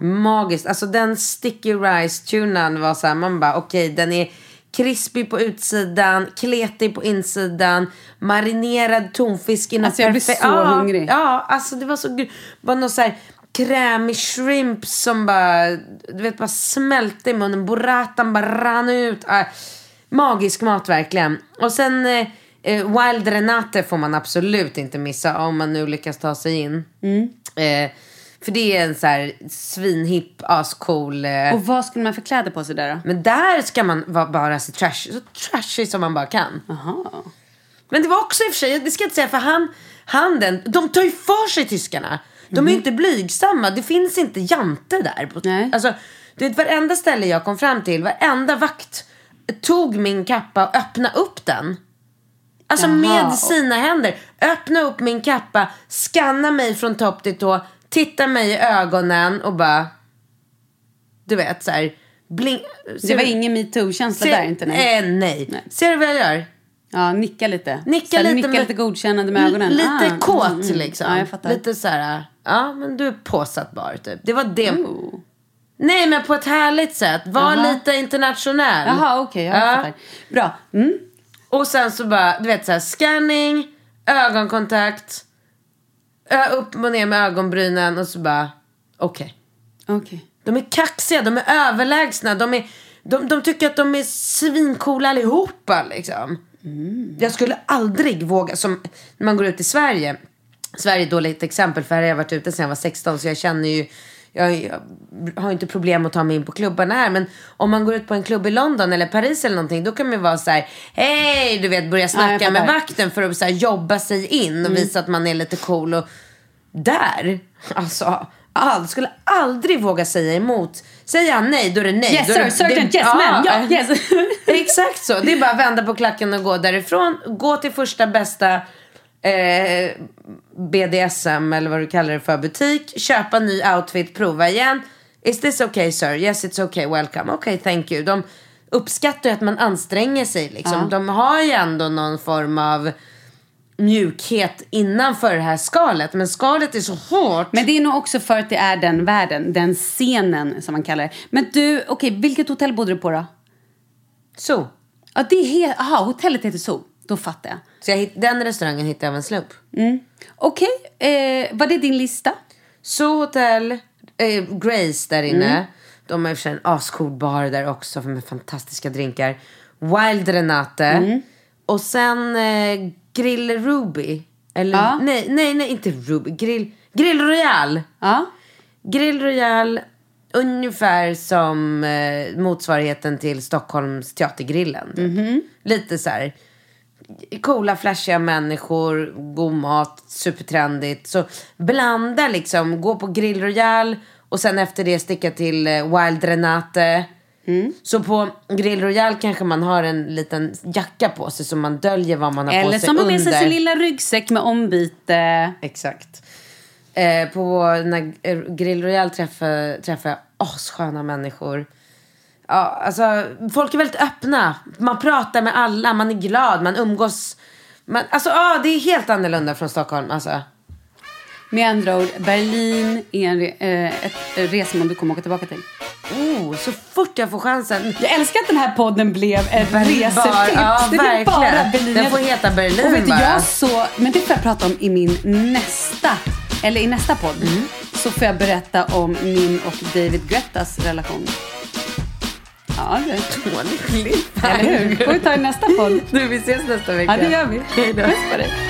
Speaker 3: Magiskt. Alltså den sticky rice tunan var så här, man bara okej den är krispig på utsidan, kletig på insidan, marinerad tonfisk i något
Speaker 2: Alltså, jag blir så
Speaker 3: ja,
Speaker 2: hungrig.
Speaker 3: Ja, alltså det var så gr- bara någon så här krämig shrimp som bara, du vet bara smälte i munnen, burratan bara rann ut. Ah, magisk mat verkligen. Och sen eh, eh, Wild Renate får man absolut inte missa om man nu lyckas ta sig in.
Speaker 2: Mm.
Speaker 3: Eh, för det är en så här svinhipp, ascool. Eh,
Speaker 2: Och vad skulle man för kläder på sig där då?
Speaker 3: men där ska man vara bara så trash, så trashy som man bara kan.
Speaker 2: Aha.
Speaker 3: Men det var också i och för sig, det ska jag inte säga, för han, han den, de tar ju för sig tyskarna. De är ju inte blygsamma, det finns inte jante där.
Speaker 2: Nej.
Speaker 3: Alltså, du vet varenda ställe jag kom fram till, varenda vakt tog min kappa och öppnade upp den. Alltså
Speaker 2: Jaha.
Speaker 3: med sina händer. Öppna upp min kappa, skanna mig från topp till tå, titta mig i ögonen och bara... Du vet så här... Blink,
Speaker 2: Det var ingen metoo-känsla där inte? Nej.
Speaker 3: Eh, nej.
Speaker 2: Nej.
Speaker 3: Ser du vad jag gör?
Speaker 2: Ja, nicka lite.
Speaker 3: Nicka
Speaker 2: Så här,
Speaker 3: lite
Speaker 2: Nicka
Speaker 3: med-
Speaker 2: lite godkännande med ögonen.
Speaker 3: Lite
Speaker 2: Ah,
Speaker 3: kåt
Speaker 2: mm, mm.
Speaker 3: liksom.
Speaker 2: Ja, jag fattar.
Speaker 3: Lite så här, ja men du är påsattbar typ. Det var det.
Speaker 2: Ooh.
Speaker 3: Nej men på ett härligt sätt. Var
Speaker 2: Jaha.
Speaker 3: lite internationell.
Speaker 2: Jaha, okej. jag
Speaker 3: Ja.
Speaker 2: fattar. Bra. Mm.
Speaker 3: Och sen så bara, du vet så här, scanning, ögonkontakt, ö, upp och ner med ögonbrynen och så bara, okej.
Speaker 2: Okej.
Speaker 3: De är kaxiga, de är överlägsna, de, är, de, de tycker att de är svincoola allihopa liksom. Jag skulle aldrig våga, som när man går ut i Sverige. Sverige är ett dåligt exempel för här har jag varit ute sedan jag var 16 så jag känner ju jag, jag har inte problem att ta mig in på klubbarna här. Men om man går ut på en klubb i London eller Paris eller någonting. Då kan man ju vara så här. Hej! Du vet börja
Speaker 2: Ja,
Speaker 3: snacka
Speaker 2: jag
Speaker 3: med vakten för att så här, jobba sig in och visa att man är lite cool. Och, där, alltså, all, skulle aldrig våga säga emot. Säger han nej, då är det nej.
Speaker 2: Yes sir,
Speaker 3: det,
Speaker 2: certain,
Speaker 3: det-
Speaker 2: yes ma'am, ja, yes.
Speaker 3: Exakt så. Det är bara att vända på klacken och gå därifrån. Gå till första bästa eh, BDSM eller vad du kallar det för butik. Köpa ny outfit, prova igen. Is this okay sir? Yes it's okay, welcome. Okay, thank you. De uppskattar ju att man anstränger sig liksom. De har ju ändå någon form av mjukhet innanför det här skalet. Men skalet är så hårt.
Speaker 2: Men det är nog också för att det är den världen, den scenen som man kallar det. Men du, okej, vilket hotell bodde du på då?
Speaker 3: Så.
Speaker 2: Ja, det är helt, aha, hotellet heter Zoo. Då fattar jag.
Speaker 3: Så jag, hitt- den restaurangen hittade jag av en slump.
Speaker 2: Okej, eh, var det din lista?
Speaker 3: Så hotell, eh, Grace där inne. De har i och för sig en ascool bar där också med fantastiska drinkar. Wild Renate. Och sen eh, Grill Ruby. Eller
Speaker 2: Ja.
Speaker 3: nej, nej, nej, inte Ruby. Grill, Grill Royal.
Speaker 2: Ja.
Speaker 3: Grill Royal, ungefär som eh, motsvarigheten till Stockholms Teatergrillen. typ. Lite så här coola, flashiga människor, god mat, supertrendigt. Så blanda liksom, gå på Grill Royal och sen efter det sticka till eh, Wild Renate. Så på Grill Royal kanske man har en liten jacka på sig så man döljer vad man har på
Speaker 2: Eller
Speaker 3: sig
Speaker 2: som har
Speaker 3: under.
Speaker 2: med sig sin lilla ryggsäck med ombyte.
Speaker 3: Exakt. Eh, på när Grill Royal träffar, träffar jag assköna människor. Ja, alltså, folk är väldigt öppna. Man pratar med alla, man är glad, man umgås. Man, alltså, ja, det är helt annorlunda från Stockholm. Alltså.
Speaker 2: Med andra ord, Berlin är en eh, ett resmål du kommer åka tillbaka till.
Speaker 3: Oh, så fort jag får chansen.
Speaker 2: Jag älskar att den här podden blev ett resetips.
Speaker 3: ja,
Speaker 2: det blev bara
Speaker 3: verkligen.
Speaker 2: Berlin.
Speaker 3: Den får heta Berlin
Speaker 2: Och vet
Speaker 3: bara.
Speaker 2: jag så, men det får jag prata om i min nästa, eller i nästa podd.
Speaker 3: Mm.
Speaker 2: Så får jag berätta om min och David Guettas relation. Ja, du.
Speaker 3: Dålig cliffhanger.
Speaker 2: Hur? får vi ta i nästa podd.
Speaker 3: Du, vi ses nästa vecka.
Speaker 2: Ja, det gör vi.
Speaker 3: Hej då.
Speaker 2: Puss på dig.